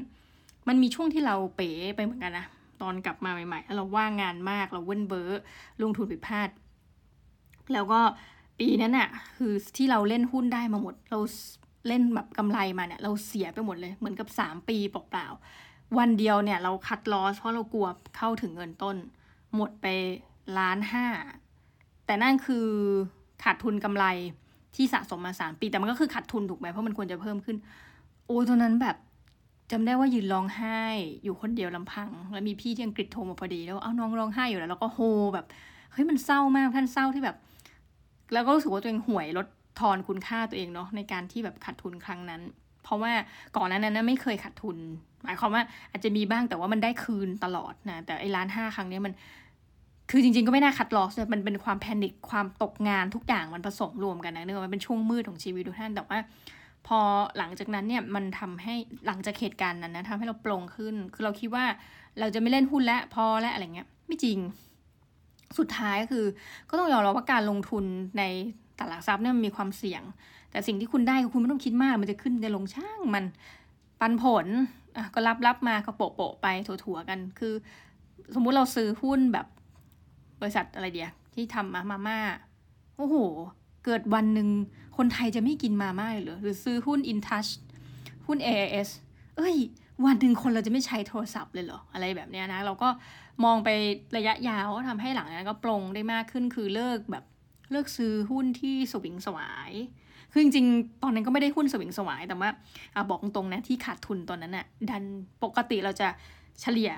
มันมีช่วงที่เราเป๋ไปเหมือนกันนะตอนกลับมาใหม่ๆแล้วเราว่างงานมากเราเว้นเบอร์ลงทุนผิดพลาด แล้วก็ปีนั้นอะคือที่เราเล่นหุ้นได้มาหมด เราเล่นแบบกำไรมาเนี่ยเราเสียไปหมดเลยเหมือนกับสามปีเปล่าๆวันเดียวเนี่ยเราคัดลอสเพราะเรากลัวเข้าถึงเงินต้น หมดไปล้านห้าแต่นั่นคือขาดทุนกำไรที่สะสมมาสามปีแต่มันก็คือขาดทุนถูกไหมเพราะมันควรจะเพิ่มขึ้น โอ้ตอนนั้นแบบ จำได้ว่ายืนร้องไห้อยู่คนเดียวลำพัง แล้วมีพี่ที่อังกฤษโทรมาพอดีแล้วเอาน้องร้องไห้อยู่แล้วแล้วก็โฮแบบเฮ้ยมันเศร้ามากท่านเศร้าที่แบบ แล้วก็รู้สึกว่าตัวเองห่วยลดทอนคุณค่าตัวเองเนาะในการที่แบบขาดทุนครั้งนั้น เพราะว่าก่อนนั้นนั้นไม่เคยขาดทุน หมายความว่าอาจจะมีบ้างแต่ว่ามันได้คืนตลอดนะแต่ไอ้ล้านห้าครั้งนี้มัน คือจริงๆก็ไม่น่าคัดลอสมันเป็นความแพนิคความตกงานทุกอย่างมันผสมรวมกันนะเนื่องมันเป็นช่วงมืดของชีวิตทุกท่านแต่ว่า พอหลังจากนั้นเนี่ยมันทำให้หลังจากเหตุการณ์นั้นนะทำให้เราปลงขึ้น คือเราคิดว่าเราจะไม่เล่นหุ้นแล้วพอแล้วอะไรเงี้ย ไม่จริง สุดท้ายคือ ก็ต้องยอมรับว่าการลงทุนในตลาดทรัพย์เนี่ยมันมีความเสี่ยง แต่สิ่งที่คุณได้คือคุณไม่ต้องคิดมาก มันจะขึ้นจะลงช่างมันปันผลอะก็รับรับมาก็โปะโปะไปถั่วๆกัน คือ สมมุติเราซื้อหุ้นแบบบริษัทอะไรเดียที่ทำมามาม่าโอ้โห เกิดวันหนึ่งคนไทยจะไม่กินมาม่าเลยหรือหรือซื้อหุ้น InTouch หุ้น AIS เอ้ย วันหนึ่งคนเราจะไม่ใช้โทรศัพท์เลยเหรอ อะไรแบบนี้นะ เราก็มองไประยะยาวก็ทำให้หลังนั้นก็ปรงได้มากขึ้นคือเลิกแบบเลือกซื้อหุ้นที่สวิงสวาย คือจริงๆ ตอนนั้นก็ไม่ได้หุ้นสวิงสวาย แต่ว่าอบอกตรงๆนะที่ขาดทุนตอนนั้นอะ่ะ ดันปกติเราจะเฉลี่ย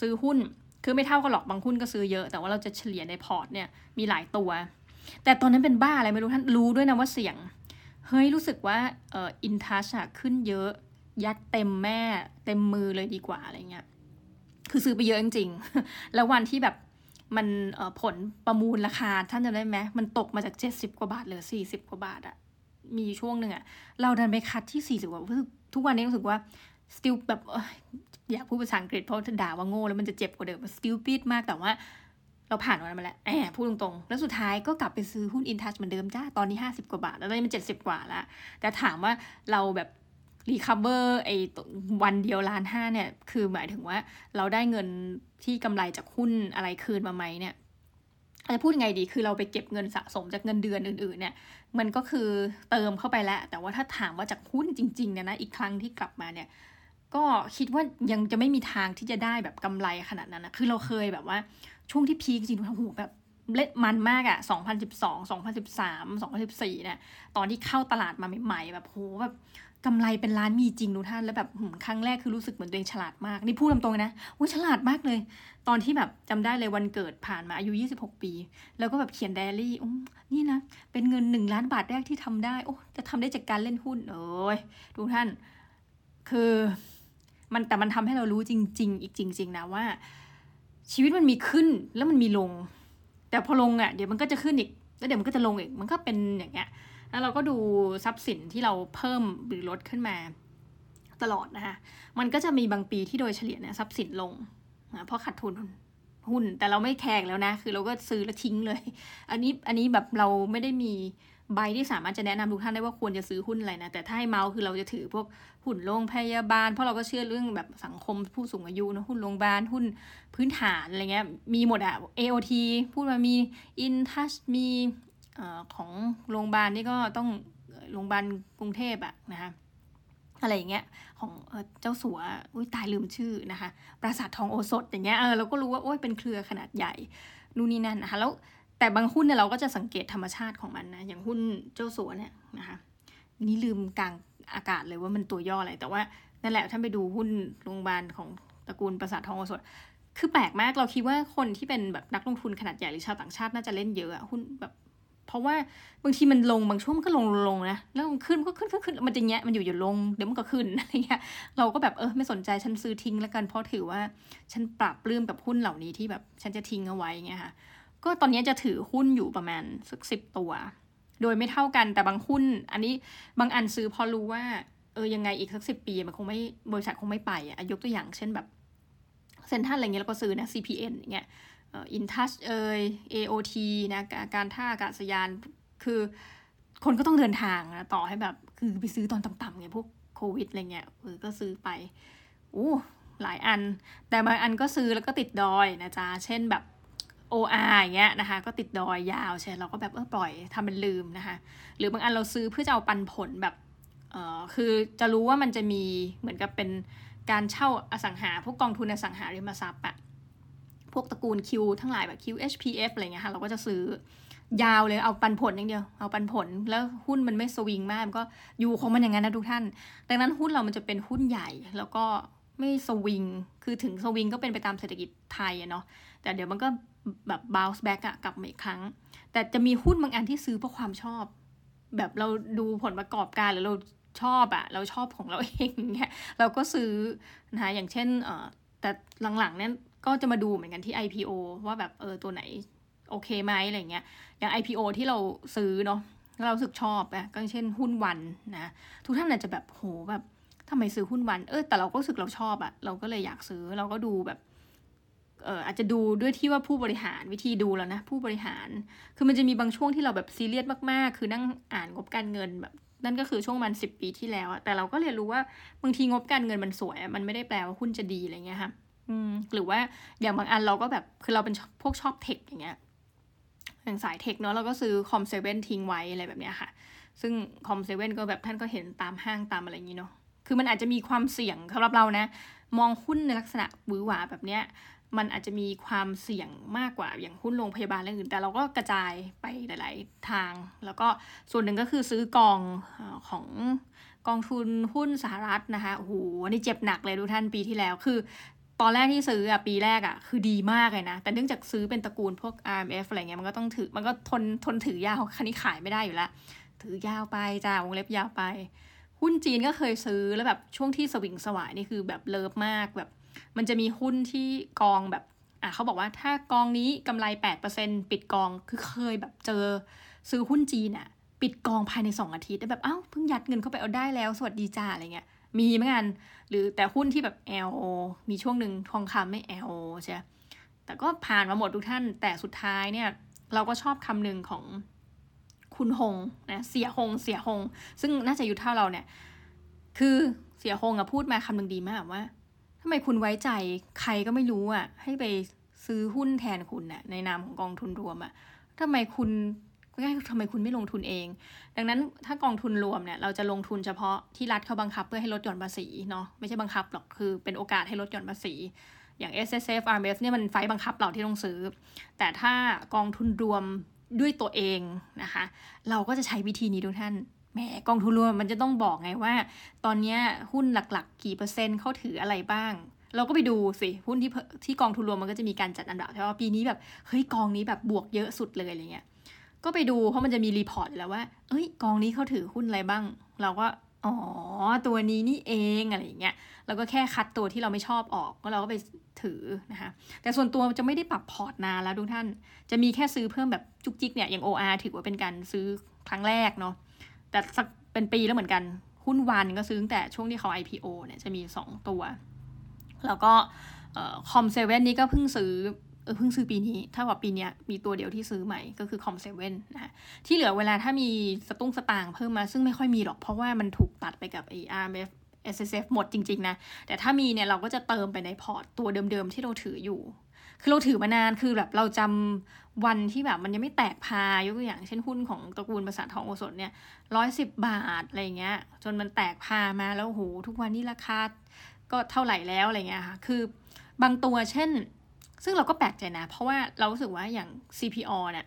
ซื้อหุ้น คือไม่เท่ากันหรอกบางหุ้นก็ซื้อเยอะ แต่ว่าเราจะเฉลี่ยในพอร์ตเนี่ยมีหลายตัว แต่ตอนนั้นเป็นบ้าอะไรไม่รู้ท่านรู้ด้วยนะว่าเสี่ยง เฮ้ยรู้สึกว่าเอออินทัชอะขึ้นเยอะ ยัดเต็มแม่เต็มมือเลยดีกว่าอะไรเงี้ย คือซื้อไปเยอะจริงๆ แล้ววันที่แบบมันผลประมูลราคาท่านจำได้ไหมมันตกมาจากเจ็ดสิบกว่าบาทเหลือสี่สิบกว่าบาทอะมีช่วงหนึ่งอะเราดันไปคัดที่สี่สิบกว่าทุกวันนี้รู้สึกว่า still แบบอยากพูดภาษาอังกฤษเพราะด่าว่าโง่แล้วมันจะเจ็บกว่าเดิม stupid มากแต่ว่า เราผ่านวันมาแล้วแอบพูดตรงๆ แล้วสุดท้ายก็กลับไปซื้อหุ้นอินทัชเหมือนเดิมจ้า ตอนนี้ห้าสิบกว่าบาท แล้วตอนนี้มันเจ็ดสิบกว่าแล้วแต่ถามว่าเราแบบ recover ไอ้วันเดียวล้านห้าเนี่ย คือหมายถึงว่าเราได้เงินที่กำไรจากหุ้นอะไรคืนมาไหมเนี่ยจะพูดไงดี คือเราไปเก็บเงินสะสมจากเงินเดือนอื่นๆ เนี่ย มันก็คือเติมเข้าไปแล้ว แต่ว่าถ้าถามว่าจากหุ้นจริงๆ เนี่ยนะ อีกครั้งที่กลับมาเนี่ย ก็คิดว่ายังจะไม่มีทางที่จะได้แบบกำไรขนาดนั้นนะ คือเราเคยแบบว่า ช่วงที่พีคจริงๆโอ้โหแบบเละมันมากอะ2012 2013 2014เนี่ย ตอนที่เข้าตลาดมาใหม่ๆ แบบโหแบบกำไรเป็นล้านมีจริงทุกท่าน แล้วแบบครั้งแรกคือรู้สึกเหมือนตัวเองฉลาดมาก นี่พูดตรงๆนะโอ้ฉลาดมากเลย ตอนที่แบบจำได้เลยวันเกิดผ่านมาอายุ 26 ปี แล้วก็แบบเขียนไดอารี่อ้นี่นะ เป็นเงินหนึ่งล้านบาทแรกที่ทำได้ โอ้จะทำได้จากการเล่นหุ้นเอ้ยทุกท่าน คือมันแต่มันทำให้เรารู้จริง ๆ อีกจริง ๆ นะว่า ชีวิตมันมีขึ้นแล้วมันมีลง แต่พอลงอะ่ะเดี๋ยวมันก็จะขึ้นอีก แล้วเดี๋ยวมันก็จะลงอีก มันก็เป็นอย่างเงี้ย แล้วเราก็ดูทรัพย์สินที่เราเพิ่มหรือลดขึ้นมาตลอดนะคะ มันก็จะมีบางปีที่โดยเฉลี่ยเนี่ยทรัพย์สินลงนะเพราะขาดทุนหุ้น แต่เราไม่แคร์แล้วนะ คือเราก็ซื้อแล้วทิ้งเลย อันนี้อันนี้แบบเราไม่ได้มี ใบที่สามารถจะแนะนำทุกท่านได้ว่าควรจะซื้อหุ้นอะไรนะ แต่ถ้าให้เมาส์คือเราจะถือพวกหุ้นโรงพยาบาล เพราะเราก็เชื่อเรื่องแบบสังคมผู้สูงอายุนะหุ้นโรงพยาบาลหุ้นพื้นฐานอะไรเงี้ยมีหมดอะ AOT พูดมามี InTouch มีของโรงพยาบาลนี่ก็ต้องโรงพยาบาลกรุงเทพอะนะคะอะไรอย่างเงี้ยของเจ้าสัวอุ้ยตายลืมชื่อนะคะ ปราสาททองโอสถอย่างเงี้ยเออเราก็รู้ว่าโอ้ยเป็นเครือขนาดใหญ่นู่นนี่นั่นนะคะแล้ว แต่บางหุ้นเนี่ยเราก็จะสังเกตธรรมชาติของมันนะ อย่างหุ้นเจ้าสัวเนี่ยนะคะ นี่ลืมกลางอากาศเลยว่ามันตัวย่ออะไร แต่ว่านั่นแหละท่านไปดูหุ้นโรงพยาบาลของตระกูลปราสาททองโอสถคือแปลกมากเราคิดว่าคนที่เป็นแบบนักลงทุนขนาดใหญ่หรือชาวต่างชาติน่าจะเล่นเยอะหุ้นแบบเพราะว่าบางทีมันลงบางช่วงมันก็ลงลงนะแล้วมันขึ้นก็ขึ้นขึ้นขึ้นมันจะแงะมันอยู่อยู่ลงเดี๋ยวมันก็ขึ้นอะไรเงี้ยเราก็แบบเออไม่สนใจฉันซื้อทิ้งแล้วกันเพราะถือว่าฉันปรับปลื้มกับหุ้นเหล่านี้ที่แบบฉันจะทิ้งเอาไว้เงี้ยค่ะ ก็ตอนนี้จะถือหุ้นอยู่ประมาณสักสิบตัว โดยไม่เท่ากันแต่บางหุ้น อันนี้บางอันซื้อพอรู้ว่า เออยังไงอีกสักสิบปีมันคงไม่บริษัทคงไม่ไปอะยกตัวอย่างเช่นแบบเซ็นทันอะไรเงี้ยเราก็ซื้อนะ CPN อย่างเงี้ยอินทัชเอย AOT นะการท่าอากาศยานคือคนก็ต้องเดินทางนะต่อให้แบบคือไปซื้อตอนต่ำๆไงพวกโควิดอะไรเงี้ยเออก็ซื้อไปโอ้หลายอัน แต่บางอันก็ซื้อแล้วก็ติดดอยนะจ๊ะ เช่นแบบ OR อย่างเงี้ยนะคะ ก็ติดดอยยาวใช่เราก็แบบเออปล่อยทำเป็นลืมนะคะ หรือบางอันเราซื้อเพื่อจะเอาปันผลแบบเออคือจะรู้ว่ามันจะมีเหมือนกับเป็นการเช่าอสังหา พวกกองทุนอสังหาริมทรัพย์อะพวกตระกูล Q ทั้งหลายแบบ QHPF อะไรเงี้ยค่ะเราก็จะซื้อยาวเลยเอาปันผลอย่างเดียว เอาปันผลแล้วหุ้นมันไม่สวิงมากมันก็อยู่ของมันอย่างนั้นนะทุกท่าน ดังนั้นหุ้นเรามันจะเป็นหุ้นใหญ่แล้วก็ไม่สวิง คือถึงสวิงก็เป็นไปตามเศรษฐกิจไทยอะเนาะแต่เดี๋ยวมันก็ แบบ bounce back อะกลับมาอีกครั้ง แต่จะมีหุ้นบางอันที่ซื้อเพราะความชอบ แบบเราดูผลประกอบการหรือเราชอบอะเราชอบของเราเองเงี้ยเราก็ซื้อนะคะอย่างเช่นเออแต่หลังๆเนี่ยก็จะมาดูเหมือนกันที่ IPO ว่าแบบเออตัวไหนโอเคไหมอะไรเงี้ยอย่าง IPO ที่เราซื้อเนาะเราสึกชอบอะก็เช่นหุ้นวันนะทุกท่านอาจจะแบบโหแบบทำไมซื้อหุ้นวัน เออแต่เราก็รู้สึกเราชอบอะเราก็เลยอยากซื้อเราก็ดูแบบ อาจจะดูด้วยที่ว่าผู้บริหารวิธีดูแล้วนะผู้บริหาร คือมันจะมีบางช่วงที่เราแบบซีเรียสมากๆ คือนั่งอ่านงบการเงินแบบนั่นก็คือช่วงมันสิบปีที่แล้วอะแต่เราก็เรียนรู้ว่าบางทีงบการเงินมันสวยมันไม่ได้แปลว่าหุ้นจะดีอะไรเงี้ยค่ะหรือว่าอย่างบางอันเราก็แบบคือเราเป็นพวกชอบเทคอย่างเงี้ยอย่างสายเทคเนาะเราก็ซื้อคอมเซเว่นทิ้งไว้อะไรแบบเนี้ยค่ะ ซึ่งคอมเซเว่นก็แบบท่านก็เห็นตามห้างตามอะไรอย่างนี้เนาะคือมันอาจจะมีความเสี่ยงสำหรับเรานะ มองหุ้นในลักษณะหวือหวาแบบเนี้ย มันอาจจะมีความเสี่ยงมากกว่าอย่างหุ้นโรงพยาบาลอะไรอื่น แต่เราก็กระจายไปหลาย ๆ ทาง แล้วก็ส่วนหนึ่งก็คือซื้อกองของกองทุนหุ้นสหรัฐนะคะโอ้โหนี่เจ็บหนักเลยทุกท่านปีที่แล้วคือ ตอนแรกที่ซื้ออะปีแรกอะคือดีมากเลยนะ แต่เนื่องจากซื้อเป็นตระกูลพวก RMF อะไรเงี้ยมันก็ต้องถือมันก็ทนทนถือยาวคันนี้ขายไม่ได้อยู่แล้วถือยาวไปจ้าวงเล็บยาวไป หุ้นจีนก็เคยซื้อแล้วแบบช่วงที่สวิงสวายนี่คือแบบเลิฟมากแบบ มันจะมีหุ้นที่กองแบบอะเขาบอกว่าถ้ากองนี้กำไร 8%ปิดกองคือเคยแบบเจอซื้อหุ้นจีนอะปิดกองภายใน 2 อาทิตย์แบบเอ้าเพิ่งยัดเงินเข้าไปเอาได้แล้ว สวัสดีจ้าอะไรเงี้ยมีเหมือนกัน หรือแต่หุ้นที่แบบ LO มีช่วงหนึ่งทองคำไม่ LO ใช่แต่ก็ผ่านมาหมดทุกท่าน แต่สุดท้ายเนี่ย เราก็ชอบคำหนึ่งของคุณหงนะเสียหงเสียหง ซึ่งน่าจะอยู่เท่าเราเนี่ย คือเสียหงอะพูดมาคำหนึ่งดีมากว่า ทำไมคุณไว้ใจใครก็ไม่รู้อะให้ไปซื้อหุ้นแทนคุณน่ะ ในนามของกองทุนรวมอะ่ะทำไมคุณง่ายทำไมคุณไม่ลงทุนเอง ดังนั้นถ้ากองทุนรวมเนี่ยเราจะลงทุนเฉพาะที่รัฐเขาบังคับเพื่อให้ลดหย่อนภาษีเนาะไม่ใช่บังคับหรอกคือเป็นโอกาสให้ลดหย่อนภาษี อย่าง S S F R M F เนี่ยมันไฟบังคับเราที่ต้องซื้อ แต่ถ้ากองทุนรวมด้วยตัวเองนะคะ เราก็จะใช้วิธีนี้ทุกท่าน แหมกองทุนรวมมันจะต้องบอกไงว่า ตอนนี้หุ้นหลักๆ กี่เปอร์เซ็นต์เขาถืออะไรบ้าง เราก็ไปดูสิหุ้นที่ที่กองทุนรวมมันก็จะมีการจัดอันดับใช่ไหมปีนี้แบบเฮ้ยกองนี้แบบบวกเยอะสุดเลยอะไรเงี้ยก็ไปดูเพราะมันจะมีรีพอร์ตแล้วว่า เอ้ย กองนี้เขาถือหุ้นอะไรบ้าง เราก็อ๋อ ตัวนี้นี่เองอะไรอย่างเงี้ยเราก็แค่คัดตัวที่เราไม่ชอบออกก็เราก็ไปถือนะคะแต่ส่วนตัวจะไม่ได้ปรับพอร์ตนานแล้วทุกท่าน จะมีแค่ซื้อเพิ่มแบบจุกจิกเนี่ยอย่าง OR ถือว่าเป็นการซื้อครั้งแรกเนาะ แต่สักเป็นปีแล้วเหมือนกัน หุ้น ONE ก็ซื้อตั้งแต่ช่วงที่เขา IPO เนี่ยจะมี 2 ตัว แล้วก็ COM7นี้ก็เพิ่งซื้อเออเพิ่งซื้อปีนี้ ถ้าว่าปีนี้มีตัวเดียวที่ซื้อใหม่ก็คือ COM7นะที่เหลือเวลาถ้ามีสตุ้งสตางค์เพิ่มมาซึ่งไม่ค่อยมีหรอกเพราะว่ามันถูกตัดไปกับไอ้ RMF S S F หมดจริง ๆ นะ แต่ถ้ามีเนี่ยเราก็จะเติมไปในพอร์ตตัวเดิมๆที่เราถืออยู่ คือเราถือมานานคือแบบเราจำ วันที่แบบมันยังไม่แตกพายกตัวอย่างเช่นหุ้นของตระกูลประสาททองโอสถเนี่ยร้อยสิบบาทอะไรเงี้ย จนมันแตกพามาแล้วโหทุกวันนี้ราคาก็เท่าไหร่แล้วอะไรเงี้ยค่ะ คือบางตัวเช่น ซึ่งเราก็แปลกใจนะ เพราะว่าเรารู้สึกว่าอย่าง CPO เนี่ย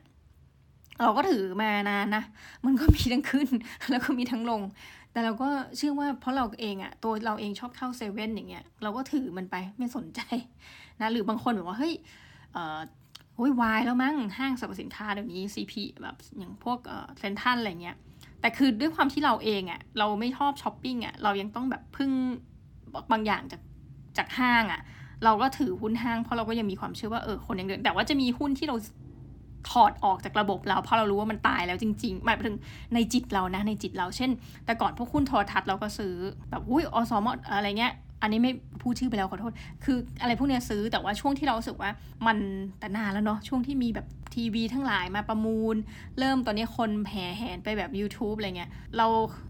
เราก็ถือมานานนะ มันก็มีทั้งขึ้น แล้วก็มีทั้งลง แต่เราก็เชื่อว่าเพราะเราเองอะตัวเราเองชอบเข้าเซเว่นอย่างเงี้ย เราก็ถือมันไปไม่สนใจนะ หรือบางคนแบบว่าเฮ้ยเโอ้ยวายแล้วมั้งห้างสรรพสินค้าเดี๋ยวนี้ CP แบบอย่างพวกเซนทันอะไรเงี้ยแต่คือด้วยความที่เราเองอะเราไม่ชอบช้อปปิ้งอะเรายังต้องแบบพึ่งบางอย่างจากจากห้างอะเราก็ถือหุ้นห้างเพราะเราก็ยังมีความเชื่อว่าเออคนยังเดินแต่ว่าจะมีหุ้นที่เราถอดออกจากระบบเราเพราะเรารู้ว่ามันตายแล้วจริงๆหมายถึงในจิตเรานะในจิตเราเช่น แต่ก่อนพวกหุ้นโทรทัศน์เราก็ซื้อแบบอุ้ยอสมอะไรเงี้ย อันนี้ไม่พูดชื่อไปแล้วขอโทษ คืออะไรพวกนี้ซื้อแต่ว่าช่วงที่เราสึกว่ามันแต่นานแล้วเนาะช่วงที่มีแบบทีวีทั้งหลายมาประมูล เริ่มตอนนี้คนแห่แหนไปแบบ YouTube อะไรเงี้ยเรา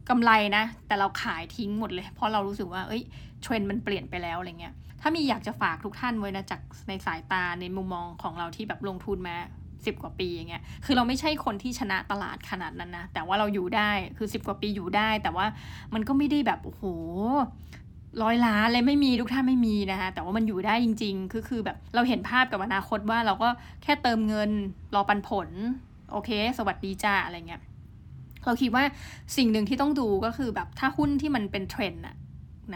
กำไรนะ แต่เราขายทิ้งหมดเลย เพราะเรารู้สึกว่าเอ้ยเทรนด์มันเปลี่ยนไปแล้วอะไรเงี้ยถ้ามีอยากจะฝากทุกท่านไว้นะจากในสายตาในมุมมองของเราที่แบบลงทุนมาสิบกว่าปีอย่างเงี้ย คือเราไม่ใช่คนที่ชนะตลาดขนาดนั้นนะ แต่ว่าเราอยู่ได้ คือสิบกว่าปีอยู่ได้ แต่ว่ามันก็ไม่ได้แบบ โอ้โห ร้อยล้านเลยไม่มีทุกท่านไม่มีนะคะแต่ว่ามันอยู่ได้จริง ๆ คือคือแบบเราเห็นภาพกับอนาคตว่าเราก็แค่เติมเงินรอปันผล โอเค สวัสดีจ้าอะไรเงี้ยเราคิดว่าสิ่งหนึ่งที่ต้องดูก็คือแบบถ้าหุ้นที่มันเป็นเทรนด์อะ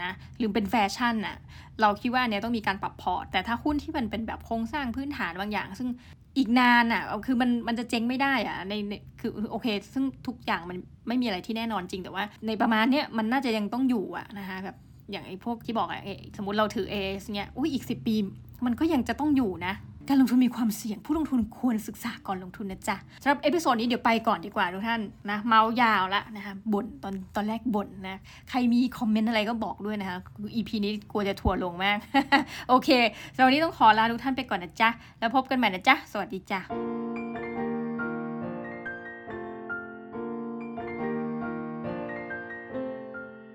นะหรือเป็นแฟชั่นน่ะเราคิดว่าเนี้ยต้องมีการปรับพอร์ตแต่ถ้าหุ้นที่มันเป็นแบบโครงสร้างพื้นฐานบางอย่าง ซึ่งอีกนานอะคือมันมันจะเจ๊งไม่ได้อะในคือโอเค ซึ่งทุกอย่างมันไม่มีอะไรที่แน่นอนจริงแต่ว่า ในประมาณเนี้ยมันน่าจะยังต้องอยู่อะนะคะแบบ อย่างไอ้พวกที่บอกอะสมมติเราถือ AIS เนี้ยอุ้ยอีกสิบปี มันก็ยังจะต้องอยู่นะ การลงทุนมีความเสี่ยง ผู้ลงทุนควรศึกษาก่อนลงทุนนะจ๊ะสำหรับ episode นี้เดี๋ยวไปก่อนดีกว่าทุกท่านนะเมาส์ยาวละนะคะบ่นตอนตอนแรกบ่นนะใครมีคอมเมนต์อะไรก็บอกด้วยนะคะอีพีนี้กลัวจะทัวลงมาก โอเคสำหรับวันนี้ต้องขอลาทุกท่านไปก่อนนะจ๊ะแล้วพบกันใหม่นะจ๊ะสวัสดีจ้ะ